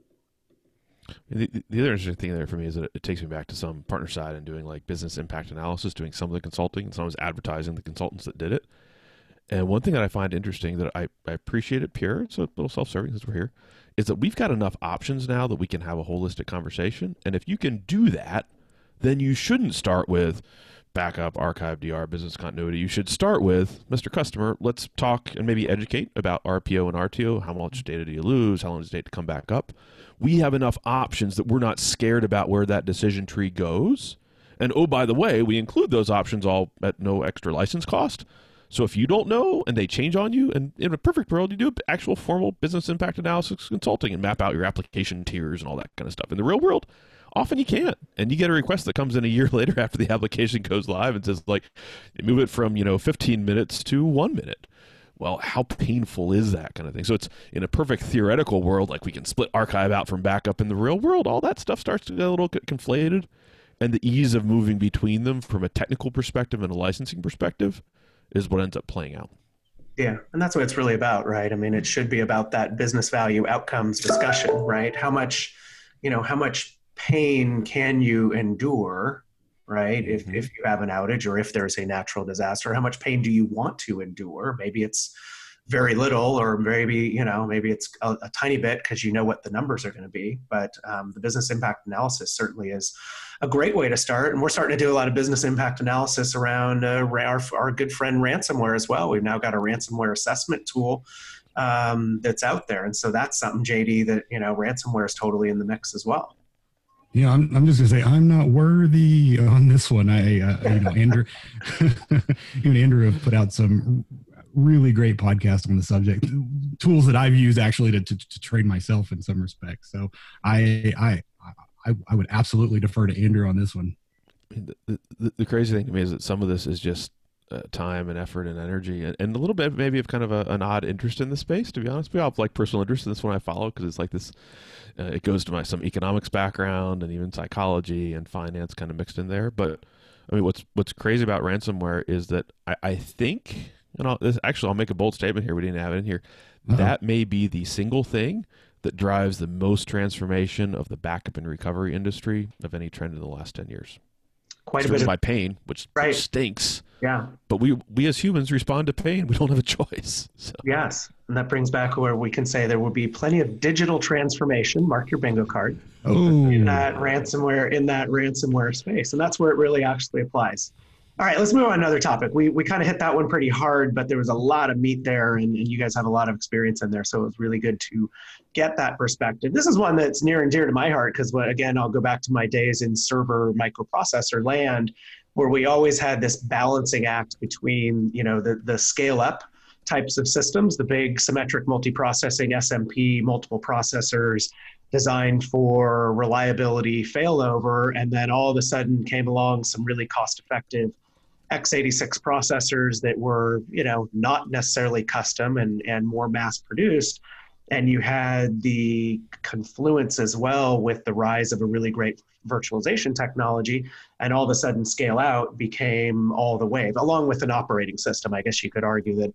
The, the other interesting thing there for me is that it takes me back to some partner side and doing like business impact analysis, doing some of the consulting, and sometimes advertising the consultants that did it. And one thing that I find interesting that I, I appreciate at Pure, it's a little self serving since we're here, is that we've got enough options now that we can have a holistic conversation. And if you can do that, then you shouldn't start with backup, archive, DR, business continuity. You should start with, Mr. Customer, let's talk and maybe educate about RPO and RTO. How much data do you lose? How long does it take to come back up? We have enough options that we're not scared about where that decision tree goes. And oh, by the way, we include those options all at no extra license cost. So if you don't know and they change on you, and in a perfect world, you do actual formal business impact analysis consulting and map out your application tiers and all that kind of stuff. In the real world, often you can't, and you get a request that comes in a year later after the application goes live and says like, move it from you know 15 minutes to one minute. Well, how painful is that kind of thing? So it's in a perfect theoretical world, like we can split archive out from backup in the real world. All that stuff starts to get a little conflated, and the ease of moving between them from a technical perspective and a licensing perspective is what ends up playing out. Yeah, and that's what it's really about, right? I mean, it should be about that business value outcomes discussion, right? How much, you know, how much pain can you endure, right? If mm-hmm. if you have an outage or if there's a natural disaster, how much pain do you want to endure? Maybe it's very little, or maybe you know, maybe it's a, a tiny bit because you know what the numbers are going to be. But um, the business impact analysis certainly is a great way to start. And we're starting to do a lot of business impact analysis around uh, our, our good friend ransomware as well. We've now got a ransomware assessment tool um, that's out there. And so that's something, JD, that, you know, ransomware is totally in the mix as well. Yeah, I'm, I'm just gonna say I'm not worthy on this one. I, uh, you know, Andrew, even Andrew have put out some really great podcast on the subject. Tools that I've used actually to, to, to train myself in some respects. So I, I, I, I would absolutely defer to Andrew on this one. The, the, the, crazy thing to me is that some of this is just uh, time and effort and energy and, and a little bit maybe of kind of a, an odd interest in the space to be honest with you. I have like personal interest in this one I follow because it's like this uh, it goes to my some economics background and even psychology and finance kind of mixed in there but I mean what's what's crazy about ransomware is that I, I think and I'll, this, actually I'll make a bold statement here we didn't have it in here uh-huh. that may be the single thing that drives the most transformation of the backup and recovery industry of any trend in the last 10 years. Quite it's a bit by pain, which, right. stinks. Yeah. But we we as humans respond to pain. We don't have a choice. So. Yes. And that brings back where we can say there will be plenty of digital transformation, mark your bingo card, Ooh. in that ransomware in that ransomware space. And that's where it really actually applies. All right, let's move on to another topic. We, we kind of hit that one pretty hard, but there was a lot of meat there, and, and you guys have a lot of experience in there. So it was really good to get that perspective. This is one that's near and dear to my heart because, again, I'll go back to my days in server microprocessor land where we always had this balancing act between, you know, the, the scale up types of systems, the big symmetric multiprocessing SMP, multiple processors, designed for reliability failover, and then all of a sudden came along some really cost effective x86 processors that were, you know, not necessarily custom and, and more mass produced. and you had the confluence as well with the rise of a really great virtualization technology and all of a sudden scale out became all the wave along with an operating system i guess you could argue that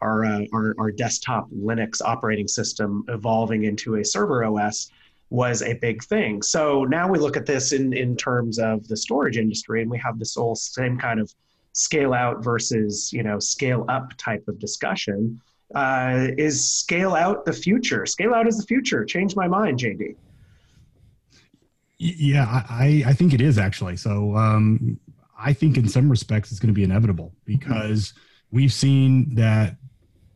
our, uh, our, our desktop linux operating system evolving into a server os was a big thing so now we look at this in, in terms of the storage industry and we have this whole same kind of scale out versus you know scale up type of discussion uh, is scale out the future. Scale out is the future. Change my mind jd yeah I, I think it is actually. So um, i think in some respects it's going to be inevitable because we've seen that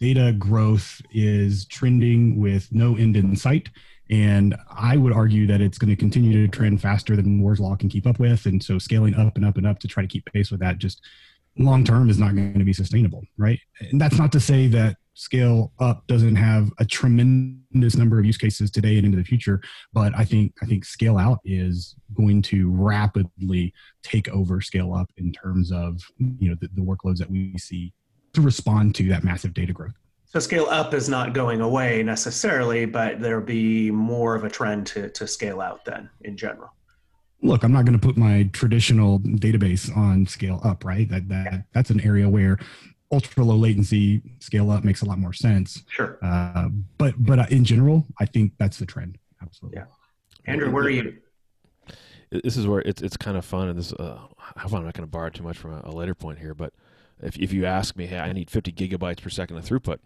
data growth is trending with no end in sight. And I would argue that it's going to continue to trend faster than Moore's law can keep up with. And so scaling up and up and up to try to keep pace with that just long term is not going to be sustainable, right? And that's not to say that scale up doesn't have a tremendous number of use cases today and into the future, but I think I think scale out is going to rapidly take over scale up in terms of you know the, the workloads that we see to respond to that massive data growth. So scale up is not going away necessarily, but there'll be more of a trend to, to scale out then in general look, I'm not going to put my traditional database on scale up, right? That that that's an area where ultra low latency scale up makes a lot more sense. Sure. Uh, but but in general, I think that's the trend. Absolutely. Yeah. Andrew, where are you? This is where it's it's kind of fun, and this uh, I'm not going to borrow too much from a, a later point here, but if if you ask me, hey, I need 50 gigabytes per second of throughput,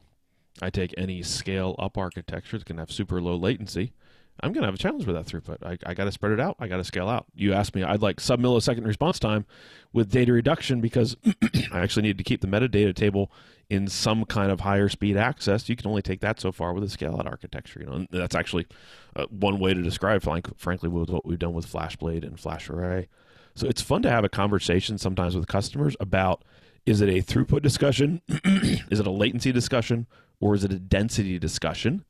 I take any scale up architecture that can have super low latency I'm going to have a challenge with that throughput. I, I got to spread it out. I got to scale out. You asked me, I'd like sub millisecond response time with data reduction because I actually need to keep the metadata table in some kind of higher speed access. You can only take that so far with a scale out architecture. You know, and that's actually uh, one way to describe, frankly, with what we've done with FlashBlade and FlashArray. So it's fun to have a conversation sometimes with customers about is it a throughput discussion, is it a latency discussion, or is it a density discussion?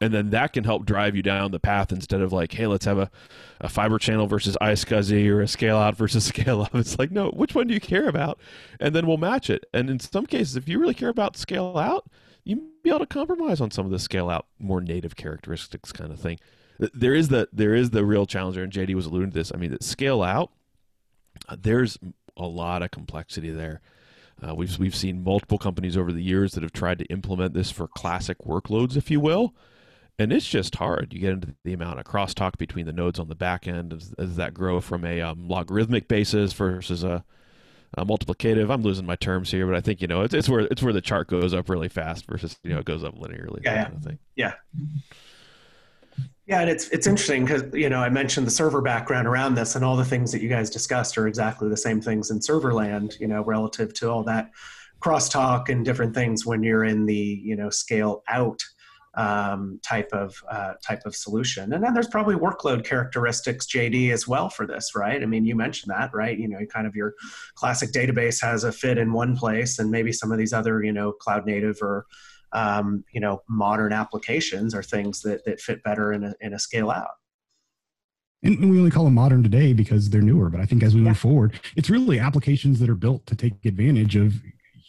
And then that can help drive you down the path instead of like hey let's have a, a fiber channel versus iSCSI or a scale out versus scale up. It's like no which one do you care about? And then we'll match it. And in some cases if you really care about scale out you may be able to compromise on some of the scale out more native characteristics kind of thing. There is the there is the real challenge and jd was alluding to this. I mean that scale out uh, there's a lot of complexity there. Uh, we've we've seen multiple companies over the years that have tried to implement this for classic workloads, if you will, and it's just hard. You get into the amount of crosstalk between the nodes on the back end as, as that grow from a um, logarithmic basis versus a, a, multiplicative. I'm losing my terms here, but I think you know it's, it's where it's where the chart goes up really fast versus you know it goes up linearly. Yeah, yeah. Kind of yeah. Yeah, and it's it's interesting because you know I mentioned the server background around this, and all the things that you guys discussed are exactly the same things in server land. You know, relative to all that crosstalk and different things when you're in the you know scale out um, type of uh, type of solution. And then there's probably workload characteristics, JD, as well for this, right? I mean, you mentioned that, right? You know, kind of your classic database has a fit in one place, and maybe some of these other, you know, cloud native or um, you know modern applications are things that that fit better in a in a scale out. And we only call them modern today because they're newer. But I think as we yeah. move forward, it's really applications that are built to take advantage of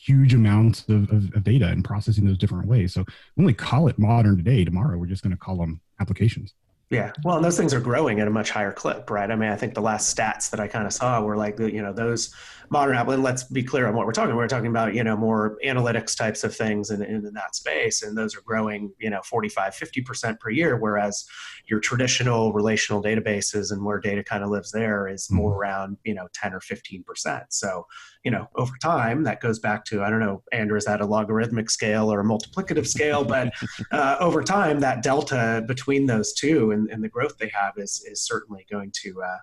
huge amounts of, of, of, data and processing those different ways. So when we call it modern today. Tomorrow, we're just going to call them applications. Yeah, well, and those things are growing at a much higher clip, right? I mean, I think the last stats that I kind of saw were like, you know, those modern app. And let's be clear on what we're talking. We're talking about, you know, more analytics types of things in, in, in that space, and those are growing, you know, 45, 50 percent per year. Whereas your traditional relational databases and where data kind of lives there is more mm-hmm. around, you know, 10 or 15 percent. So you know, over time, that goes back to, I don't know, Andrew, is that a logarithmic scale or a multiplicative scale? But uh, over time, that delta between those two and, and, the growth they have is, is certainly going to, uh,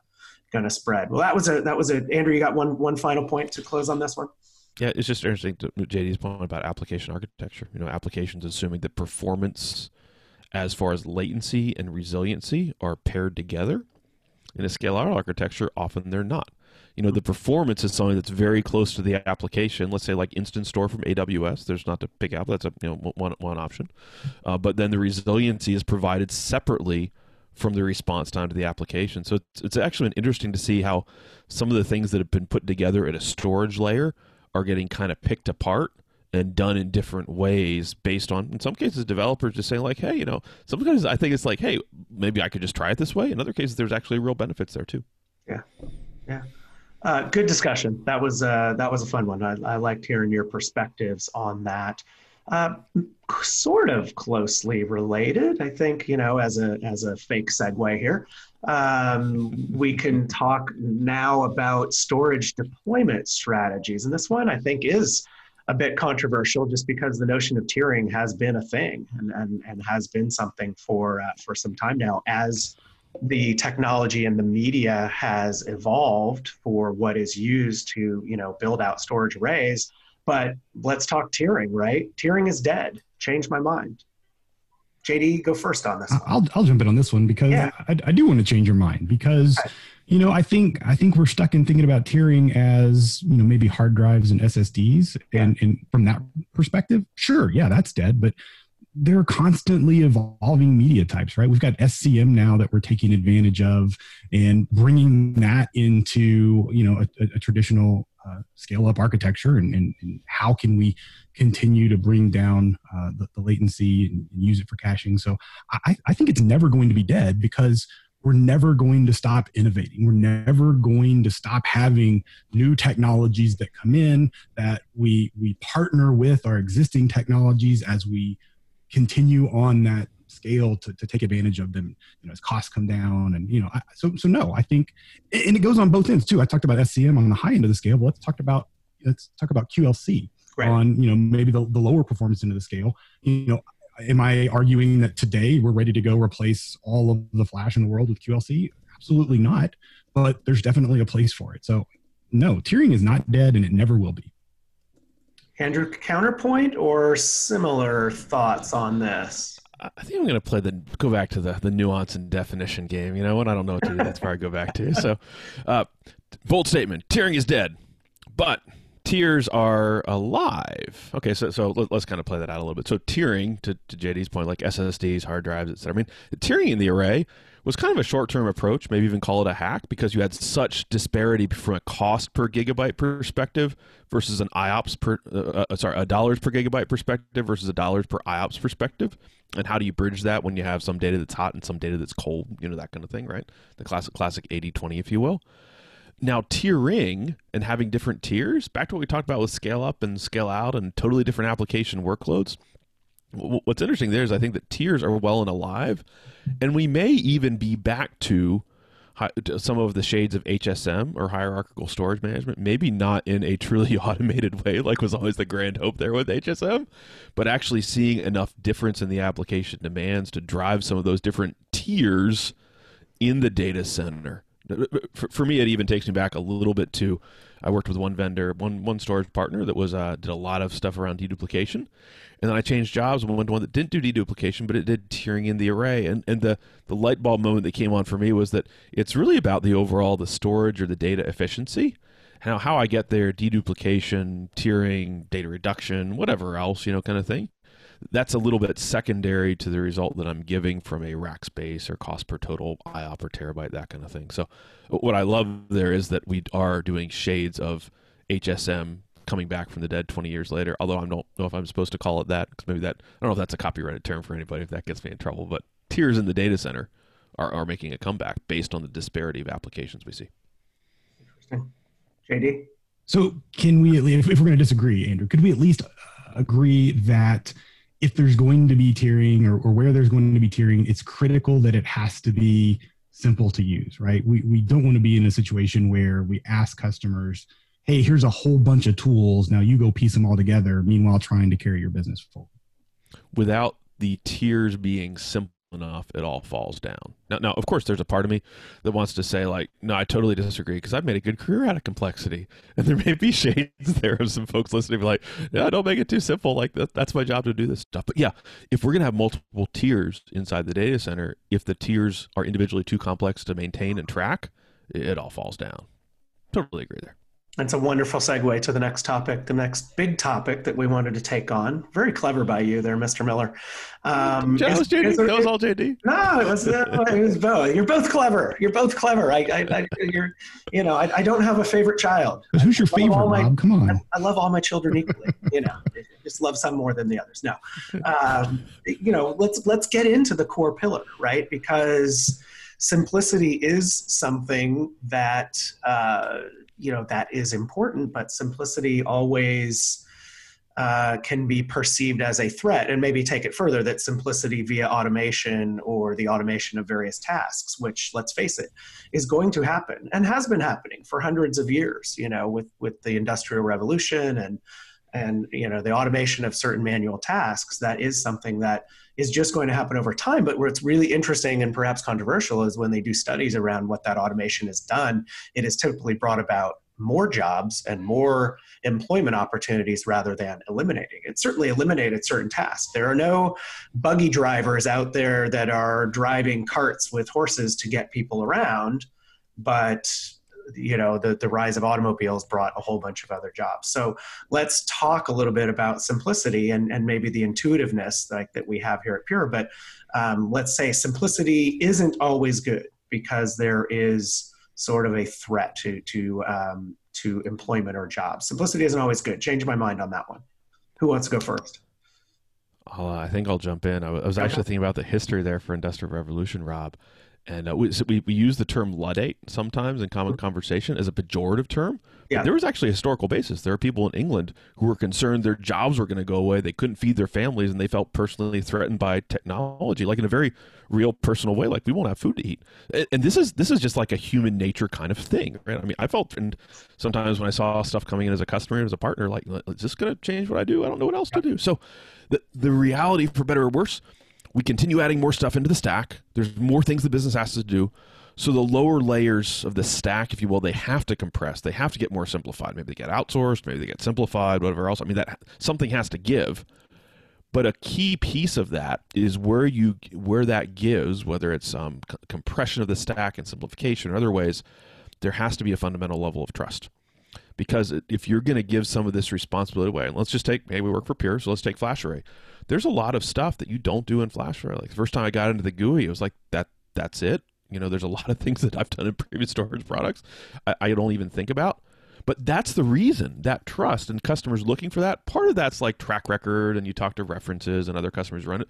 going to spread. Well, that was a, that was a, Andrew, you got one, one final point to close on this one? Yeah, it's just interesting to JD's point about application architecture. You know, applications assuming that performance as far as latency and resiliency are paired together. In a scale out architecture, often they're not you know the performance is something that's very close to the application let's say like instance store from aws there's not to pick out that's a you know one, one option uh, but then the resiliency is provided separately from the response time to the application. So it's, it's actually interesting to see how some of the things that have been put together at a storage layer are getting kind of picked apart and done in different ways based on in some cases developers just saying like hey you know sometimes i think it's like hey maybe i could just try it this way. In other cases there's actually real benefits there too. Yeah. Yeah. Uh, good discussion. That was uh, that was a fun one. I, I liked hearing your perspectives on that uh, sort of closely related i think you know as a as a fake segue here. Um, we can talk now about storage deployment strategies. And this one i think is a bit controversial just because the notion of tiering has been a thing and, and, and has been something for uh, for some time now as the technology and the media has evolved for what is used to you know build out storage arrays but let's talk tiering right tiering is dead change my mind jd go first on this I'll, I'll jump in on this one because yeah. I, I do want to change your mind because you know, I think I think we're stuck in thinking about tiering as you know maybe hard drives and SSDs, and and from that perspective, sure, yeah, that's dead. But they're constantly evolving media types, right? We've got SCM now that we're taking advantage of, and bringing that into you know a, a traditional uh, scale up architecture, and, and, and, how can we continue to bring down uh, the, the, latency and, and, use it for caching? So I, I think it's never going to be dead because we're never going to stop innovating. We're never going to stop having new technologies that come in that we we partner with our existing technologies as we continue on that scale to, to take advantage of them you know as costs come down and you know I, so so no i think and it goes on both ends too i talked about scm on the high end of the scale but let's talk about let's talk about qlc right. on you know maybe the, the lower performance end of the scale you know am I arguing that today we're ready to go replace all of the flash in the world with QLC? Absolutely not. But there's definitely a place for it. So no, tiering is not dead and it never will be. Andrew, counterpoint or similar thoughts on this? I think I'm going to play the go back to the the nuance and definition game. You know what? I don't know what to do. That's where I go back to. So, uh, bold statement: tiering is dead, but tiers are alive. Okay, so so let, us kind of play that out a little bit. So tiering, to, to JD's point, like SSDs, hard drives, etc. I mean, tiering in the array was kind of a short-term approach, maybe even call it a hack, because you had such disparity from a cost per gigabyte perspective versus an IOPS per, uh, uh, sorry, a dollars per gigabyte perspective versus a dollars per IOPS perspective. And how do you bridge that when you have some data that's hot and some data that's cold, you know, that kind of thing, right? The classic, classic 80-20, if you will. Now, tiering and having different tiers, back to what we talked about with scale up and scale out and totally different application workloads. What's interesting there is I think that tiers are well and alive, and we may even be back to some of the shades of HSM or hierarchical storage management, maybe not in a truly automated way, like was always the grand hope there with HSM, but actually seeing enough difference in the application demands to drive some of those different tiers in the data center for, for me, it even takes me back a little bit to I worked with one vendor, one one storage partner that was uh, did a lot of stuff around deduplication, and then I changed jobs and went to one that didn't do deduplication, but it did tiering in the array. And and the the light bulb moment that came on for me was that it's really about the overall the storage or the data efficiency. How how I get there, deduplication, tiering, data reduction, whatever else, you know, kind of thing that's a little bit secondary to the result that I'm giving from a rack space or cost per total IOP or terabyte, that kind of thing. So, uh, what I love there is that we are doing shades of HSM coming back from the dead 20 years later. Although I don't know if I'm supposed to call it that because maybe that I don't know if that's a copyrighted term for anybody if that gets me in trouble. But tiers in the data center are, are making a comeback based on the disparity of applications we see. Interesting, JD. So, can we, if, if we're going to disagree, Andrew, could we at least uh, agree that if there's going to be tiering or, or where there's going to be tiering, it's critical that it has to be simple to use, right? We, we don't want to be in a situation where we ask customers, hey, here's a whole bunch of tools. Now you go piece them all together, meanwhile, trying to carry your business forward. Without the tiers being simple enough, it all falls down. Now, now, of course, there's a part of me that wants to say, like, no, I totally disagree because I've made a good career out of complexity, and there may be shades there of some folks listening, be like, yeah, don't make it too simple. Like that, that's my job to do this stuff. But yeah, if we're gonna have multiple tiers inside the data center, if the tiers are individually too complex to maintain and track, it all falls down. Totally agree there. That's a wonderful segue to the next topic, the next big topic that we wanted to take on. Very clever by you there, Mr. Miller. Um, that, was JD. that was all JD. No, it was, uh, it was both. You're both clever. You're both clever. I, I, I you're, you know, I, I, don't have a favorite child. But who's your favorite, my? Come on. I, I, love all my children equally. you know, just love some more than the others. No, um, you know, let's let's get into the core pillar, right? Because simplicity is something that uh, you know that is important, but simplicity always uh, can be perceived as a threat and maybe take it further that simplicity via automation or the automation of various tasks which let's face it is going to happen and has been happening for hundreds of years you know with with the industrial revolution and and you know the automation of certain manual tasks that is something that is just going to happen over time but where it's really interesting and perhaps controversial is when they do studies around what that automation has done it has typically brought about more jobs and more employment opportunities rather than eliminating. It certainly eliminated certain tasks. There are no buggy drivers out there that are driving carts with horses to get people around, but you know the, the rise of automobiles brought a whole bunch of other jobs so let's talk a little bit about simplicity and, and maybe the intuitiveness like that we have here at pure but um, let's say simplicity isn't always good because there is sort of a threat to to um, to employment or jobs. Simplicity isn't always good. Change my mind on that one. Who wants to go first? Uh, I think I'll jump in. I was actually thinking about the history there for Industrial Revolution, Rob. And uh, we, so we, we use the term Luddite sometimes in common mm-hmm. conversation as a pejorative term. Yeah. there was actually a historical basis. There are people in England who were concerned their jobs were going to go away. They couldn't feed their families and they felt personally threatened by technology, like in a very real personal way. Like we won't have food to eat. And this is this is just like a human nature kind of thing, right? I mean, I felt and sometimes when I saw stuff coming in as a customer and as a partner, like, is this going to change what I do? I don't know what else to do. So the the reality, for better or worse, we continue adding more stuff into the stack. There's more things the business has to do. So the lower layers of the stack, if you will, they have to compress. They have to get more simplified. Maybe they get outsourced. Maybe they get simplified. Whatever else. I mean, that something has to give. But a key piece of that is where you where that gives, whether it's um, c- compression of the stack and simplification or other ways, there has to be a fundamental level of trust. Because if you're going to give some of this responsibility away, let's just take, hey, we work for Pure, so let's take FlashArray there's a lot of stuff that you don't do in FlashArray. Like the first time I got into the GUI, it was like that. That's it. You know, there's a lot of things that I've done in previous storage products I, I don't even think about. But that's the reason that trust and customers looking for that. Part of that's like track record, and you talk to references and other customers run it.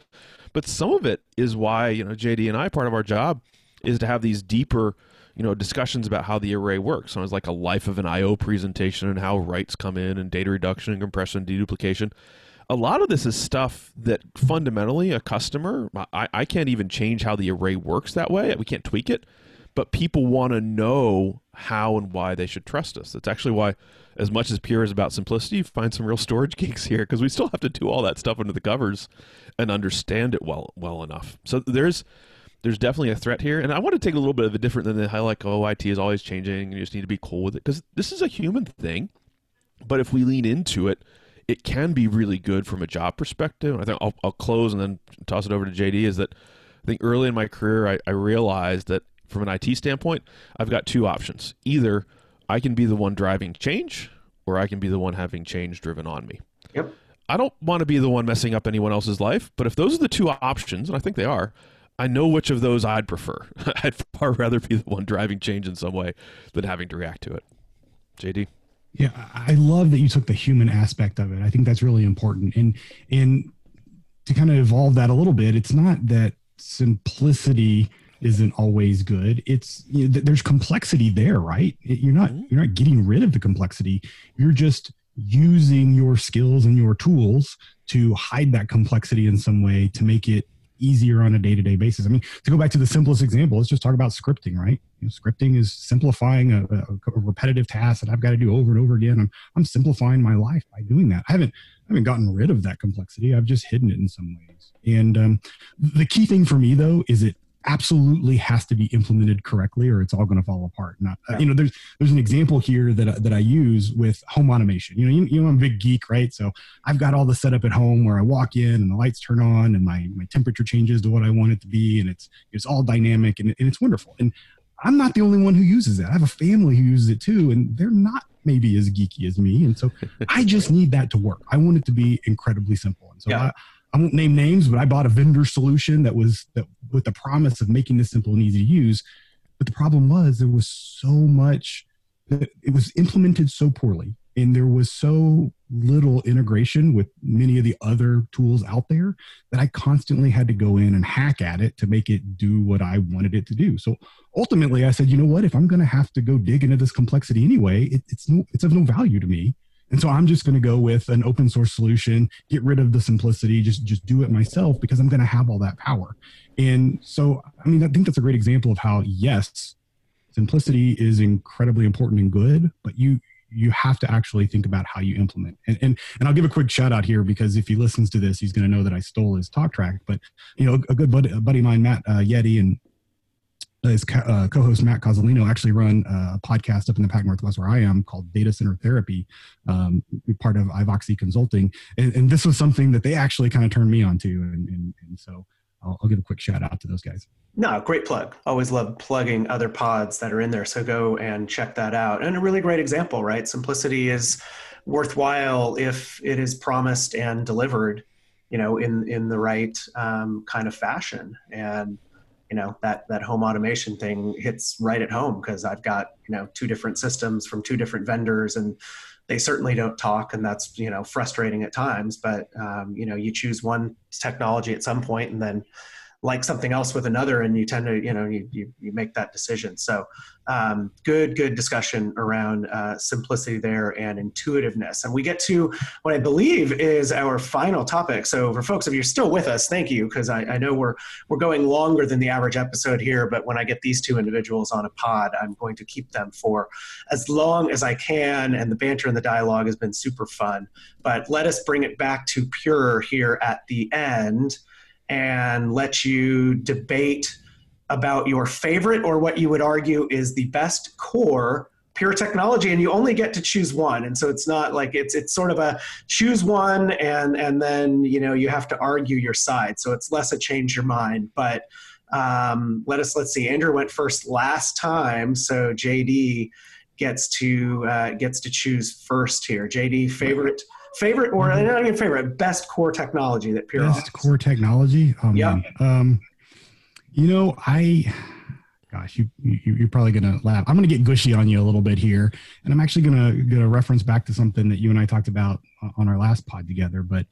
But some of it is why you know JD and I part of our job is to have these deeper you know discussions about how the array works. So it's like a life of an I/O presentation and how writes come in and data reduction and compression, and deduplication. A lot of this is stuff that fundamentally a customer I, I can't even change how the array works that way. We can't tweak it. But people want to know how and why they should trust us. That's actually why as much as pure is about simplicity you find some real storage geeks here because we still have to do all that stuff under the covers and understand it well well enough. So there's there's definitely a threat here and i want to take a little bit of a different than the highlight oh it is always changing and you just need to be cool with it because this is a human thing but if we lean into it it can be really good from a job perspective. And I think I'll, I'll, close and then toss it over to JD. Is that I think early in my career, I, I realized that from an IT standpoint, I've got two options. Either I can be the one driving change, or I can be the one having change driven on me. Yep. I don't want to be the one messing up anyone else's life, but if those are the two options, and I think they are, I know which of those I'd prefer. I'd far rather be the one driving change in some way than having to react to it. JD. Yeah, I love that you took the human aspect of it. I think that's really important. And and to kind of evolve that a little bit, it's not that simplicity isn't always good. It's you know, there's complexity there, right? You're not mm-hmm. you're not getting rid of the complexity. You're just using your skills and your tools to hide that complexity in some way to make it easier on a day-to-day basis. I mean, to go back to the simplest example, let's just talk about scripting, right? You know, scripting is simplifying a, a, a, repetitive task that I've got to do over and over again. I'm, I'm simplifying my life by doing that. I haven't, I haven't gotten rid of that complexity. I've just hidden it in some ways. And um, the key thing for me though is it absolutely has to be implemented correctly or it's all going to fall apart. Not, uh, you know, there's, there's an example here that, that I use with home automation. You know, you, you know, I'm a big geek, right? So I've got all the setup at home where I walk in and the lights turn on and my, my temperature changes to what I want it to be. And it's, it's all dynamic and, and it's wonderful. And I'm not the only one who uses it. I have a family who uses it too, and they're not maybe as geeky as me. And so I just need that to work. I want it to be incredibly simple. And so yeah. I, won't name names, but I bought a vendor solution that was that with the promise of making this simple and easy to use. But the problem was there was so much it was implemented so poorly and there was so little integration with many of the other tools out there that I constantly had to go in and hack at it to make it do what I wanted it to do. So ultimately, I said, you know what? If I'm going to have to go dig into this complexity anyway, it, it's no, it's of no value to me. And so I'm just going to go with an open source solution, get rid of the simplicity, just just do it myself because I'm going to have all that power. And so, I mean, I think that's a great example of how yes, simplicity is incredibly important and good, but you you have to actually think about how you implement. And and, and I'll give a quick shout out here because if he listens to this, he's going to know that I stole his talk track. But you know, a good buddy, a buddy of mine, Matt uh, Yette, and his uh, co-host Matt Cozzolino actually run a podcast up in the Pac Northwest where I am called Data Center Therapy, um, part of Ivoxy Consulting, and, and, this was something that they actually kind of turned me on to, and, and, and so I'll, I'll, give a quick shout out to those guys. No, great plug. Always love plugging other pods that are in there. So go and check that out. And a really great example, right? Simplicity is worthwhile if it is promised and delivered, you know, in in the right um, kind of fashion. And you know that that home automation thing hits right at home because I've got you know two different systems from two different vendors and they certainly don't talk and that's you know frustrating at times but um, you know you choose one technology at some point and then like something else with another and you tend to you know you, you, you make that decision. So um, good good discussion around uh, simplicity there and intuitiveness. And we get to what i believe is our final topic. So for folks if you're still with us thank you because I, I know we're we're going longer than the average episode here but when i get these two individuals on a pod i'm going to keep them for as long as i can and the banter and the dialogue has been super fun. But let us bring it back to pure here at the end and let you debate about your favorite or what you would argue is the best core pure technology and you only get to choose one. And so it's not like it's it's sort of a choose one and and then you know you have to argue your side. So it's less a change your mind. But um, let us let's see andrew went first last time. So jd gets to uh, gets to choose first here. Jd favorite favorite or mm-hmm. not even favorite, best core technology that Pure best offers. core technology. Oh, yeah. Um, you know, I, gosh, you, you you're probably gonna laugh. I'm gonna get gushy on you a little bit here, and I'm actually gonna gonna reference back to something that you and I talked about on our last pod together. But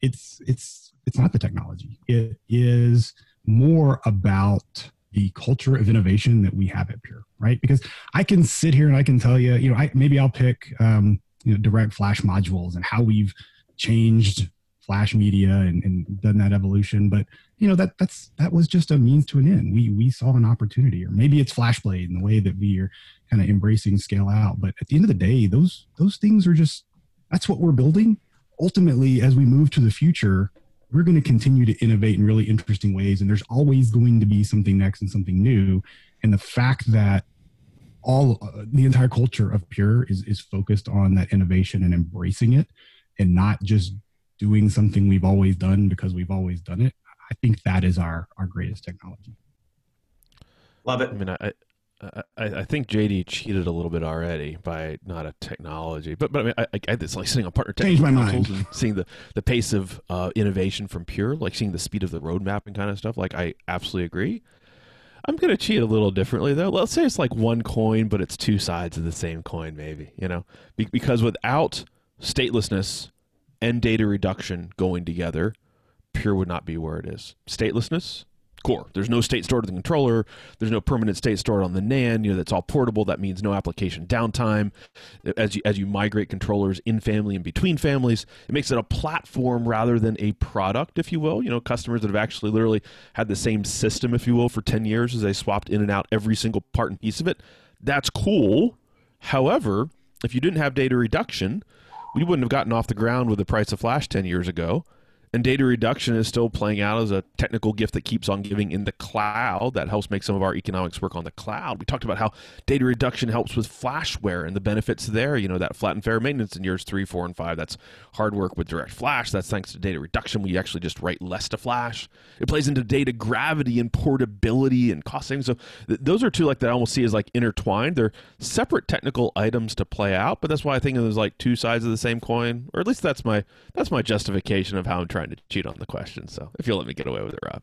it's it's it's not the technology. It is more about the culture of innovation that we have at Pure, right? Because I can sit here and I can tell you, you know, I maybe I'll pick um, you know direct flash modules and how we've changed flash media and, and done that evolution. But you know that that's that was just a means to an end. We we saw an opportunity or maybe it's flashblade in the way that we are kind of embracing scale out. But at the end of the day those those things are just that's what we're building. Ultimately as we move to the future we're going to continue to innovate in really interesting ways. And there's always going to be something next and something new. And the fact that all uh, the entire culture of pure is is focused on that innovation and embracing it and not just doing something we've always done because we've always done it i think that is our our greatest technology love it i mean i I, I think JD cheated a little bit already by not a technology, but but I mean, I, I, it's like sitting on partner technology and seeing the, the pace of uh, innovation from Pure, like seeing the speed of the roadmap and kind of stuff. Like I absolutely agree. I'm to cheat a little differently though. Let's say it's like one coin, but it's two sides of the same coin, maybe, you know, Be- because without statelessness and data reduction going together, Pure would not be where it is. Statelessness, core. There's no state stored in the controller. There's no permanent state stored on the NAND. You know, that's all portable. That means no application downtime. As you as you migrate controllers in family and between families, it makes it a platform rather than a product, if you will. You know, customers that have actually literally had the same system, if you will, for 10 years as they swapped in and out every single part and piece of it. That's cool. However, if you didn't have data reduction, we wouldn't have gotten off the ground with the price of flash 10 years ago and data reduction is still playing out as a technical gift that keeps on giving in the cloud. That helps make some of our economics work on the cloud. We talked about how data reduction helps with flash wear and the benefits there. You know, that flat and fair maintenance in years three, four, and five. That's hard work with direct flash. That's thanks to data reduction. We actually just write less to flash. It plays into data gravity and portability and cost savings. So th- those are two like that I almost see as like intertwined. They're separate technical items to play out, but that's why I think there's like two sides of the same coin, or at least that's my that's my justification of how I'm trying trying to cheat on the question. So if you'll let me get away with it, Rob.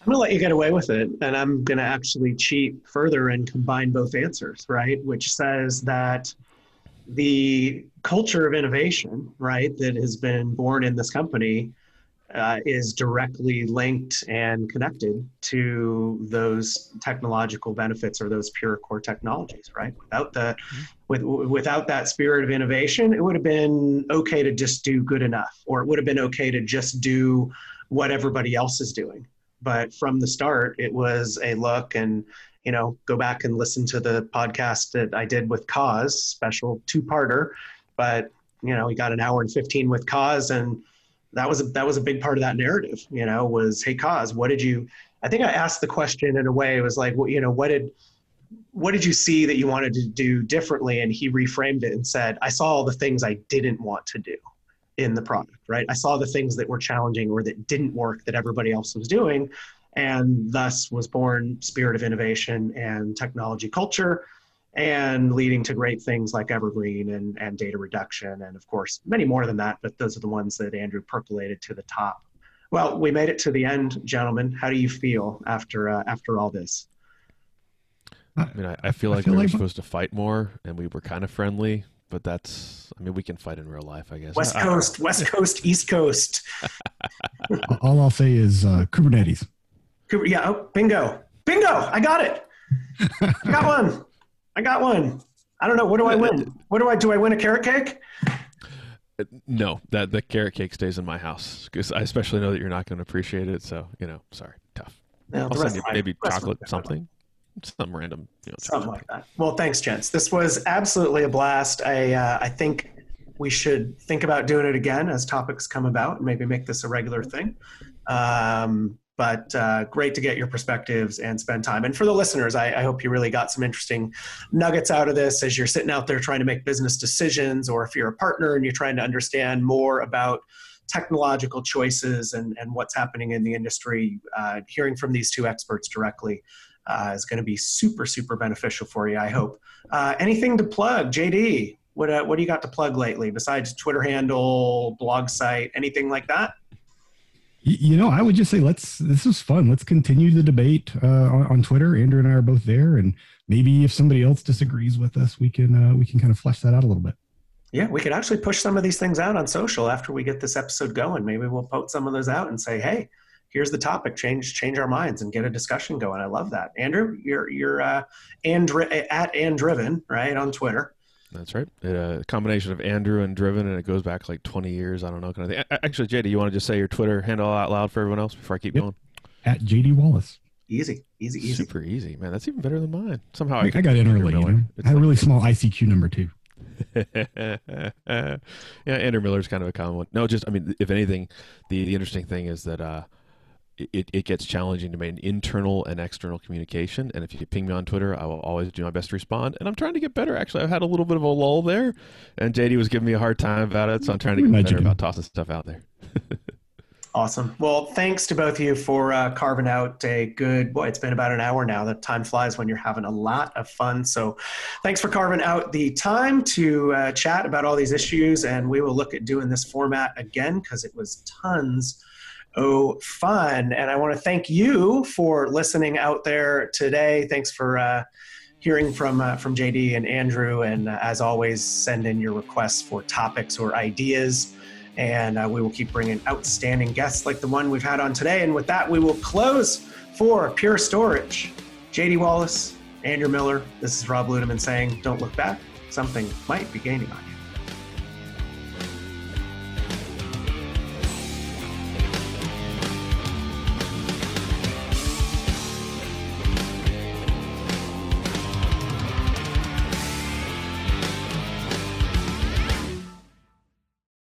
I'm going to let you get away with it. And I'm going to actually cheat further and combine both answers, right? Which says that the culture of innovation, right, that has been born in this company uh, is directly linked and connected to those technological benefits or those pure core technologies right? Without the with, without that spirit of innovation it would have been okay to just do good enough or it would have been okay to just do what everybody else is doing. But from the start it was a look and you know go back and listen to the podcast that i did with Coz special two-parter. But you know we got an hour and 15 with Coz and that was a, that was a big part of that narrative. You know, was hey, cause what did you? I think I asked the question in a way. It was like, well, you know, what did what did you see that you wanted to do differently? And he reframed it and said, I saw all the things I didn't want to do in the product. Right? I saw the things that were challenging or that didn't work that everybody else was doing, and thus was born spirit of innovation and technology culture and leading to great things like Evergreen and, and data reduction, and of course, many more than that, but those are the ones that Andrew percolated to the top. Well, we made it to the end, gentlemen. How do you feel after uh, after all this? I mean, I, I feel like I feel we like... were supposed to fight more, and we were kind of friendly, but that's, I mean, we can fight in real life, I guess. West Coast, West Coast, East Coast. All I'll say is uh, Kubernetes. Yeah, oh, bingo. Bingo, I got it. I got one. I got one. I don't know. What do I win? What do I do? I win a carrot cake? No, that the carrot cake stays in my house because I especially know that you're not going to appreciate it. So you know, sorry, tough. No, I'll send you maybe chocolate something, some random, you know, something like that. Well, thanks, gents. This was absolutely a blast. I uh, I think we should think about doing it again as topics come about and maybe make this a regular thing. Um, but uh, great to get your perspectives and spend time. And for the listeners, I, I, hope you really got some interesting nuggets out of this as you're sitting out there trying to make business decisions, or if you're a partner and you're trying to understand more about technological choices and, and what's happening in the industry. Uh, hearing from these two experts directly uh, is going to be super, super beneficial for you, I hope. Uh, anything to plug, JD? What, uh, what do you got to plug lately besides Twitter handle, blog site, anything like that? You know, I would just say let's. This was fun. Let's continue the debate uh, on, on, Twitter. Andrew and I are both there, and maybe if somebody else disagrees with us, we can uh, we can kind of flesh that out a little bit. Yeah, we could actually push some of these things out on social after we get this episode going. Maybe we'll post some of those out and say, "Hey, here's the topic. Change change our minds and get a discussion going." I love that, Andrew. You're you're uh, Andri- at Andriven right on Twitter. That's right. A uh, combination of Andrew and Driven, and it goes back like 20 years. I don't know. Kind of thing. Actually, JD, you want to just say your Twitter handle out loud for everyone else before I keep yep. going? At JD Wallace. Easy, easy, easy. Super easy, man. That's even better than mine. Somehow I, I got in early. You know? I had like, a really small ICQ number too. yeah, Andrew Miller's kind of a common one. No, just I mean, if anything, the the interesting thing is that uh, it, it gets challenging to maintain internal and external communication. And if you ping me on Twitter, I will always do my best to respond. And I'm trying to get better. Actually, I've had a little bit of a lull there, and JD was giving me a hard time about it, so I'm trying to get better about tossing stuff out there. awesome. Well, thanks to both of you for uh, carving out a good. Boy, it's been about an hour now. The time flies when you're having a lot of fun. So, thanks for carving out the time to uh, chat about all these issues. And we will look at doing this format again because it was tons oh fun. And I want to thank you for listening out there today. Thanks for uh, hearing from uh, from JD and Andrew. And uh, as always, send in your requests for topics or ideas. And uh, we will keep bringing outstanding guests like the one we've had on today. And with that, we will close for Pure Storage. JD Wallace, Andrew Miller, this is Rob Ludeman saying, don't look back. Something might be gaining on you.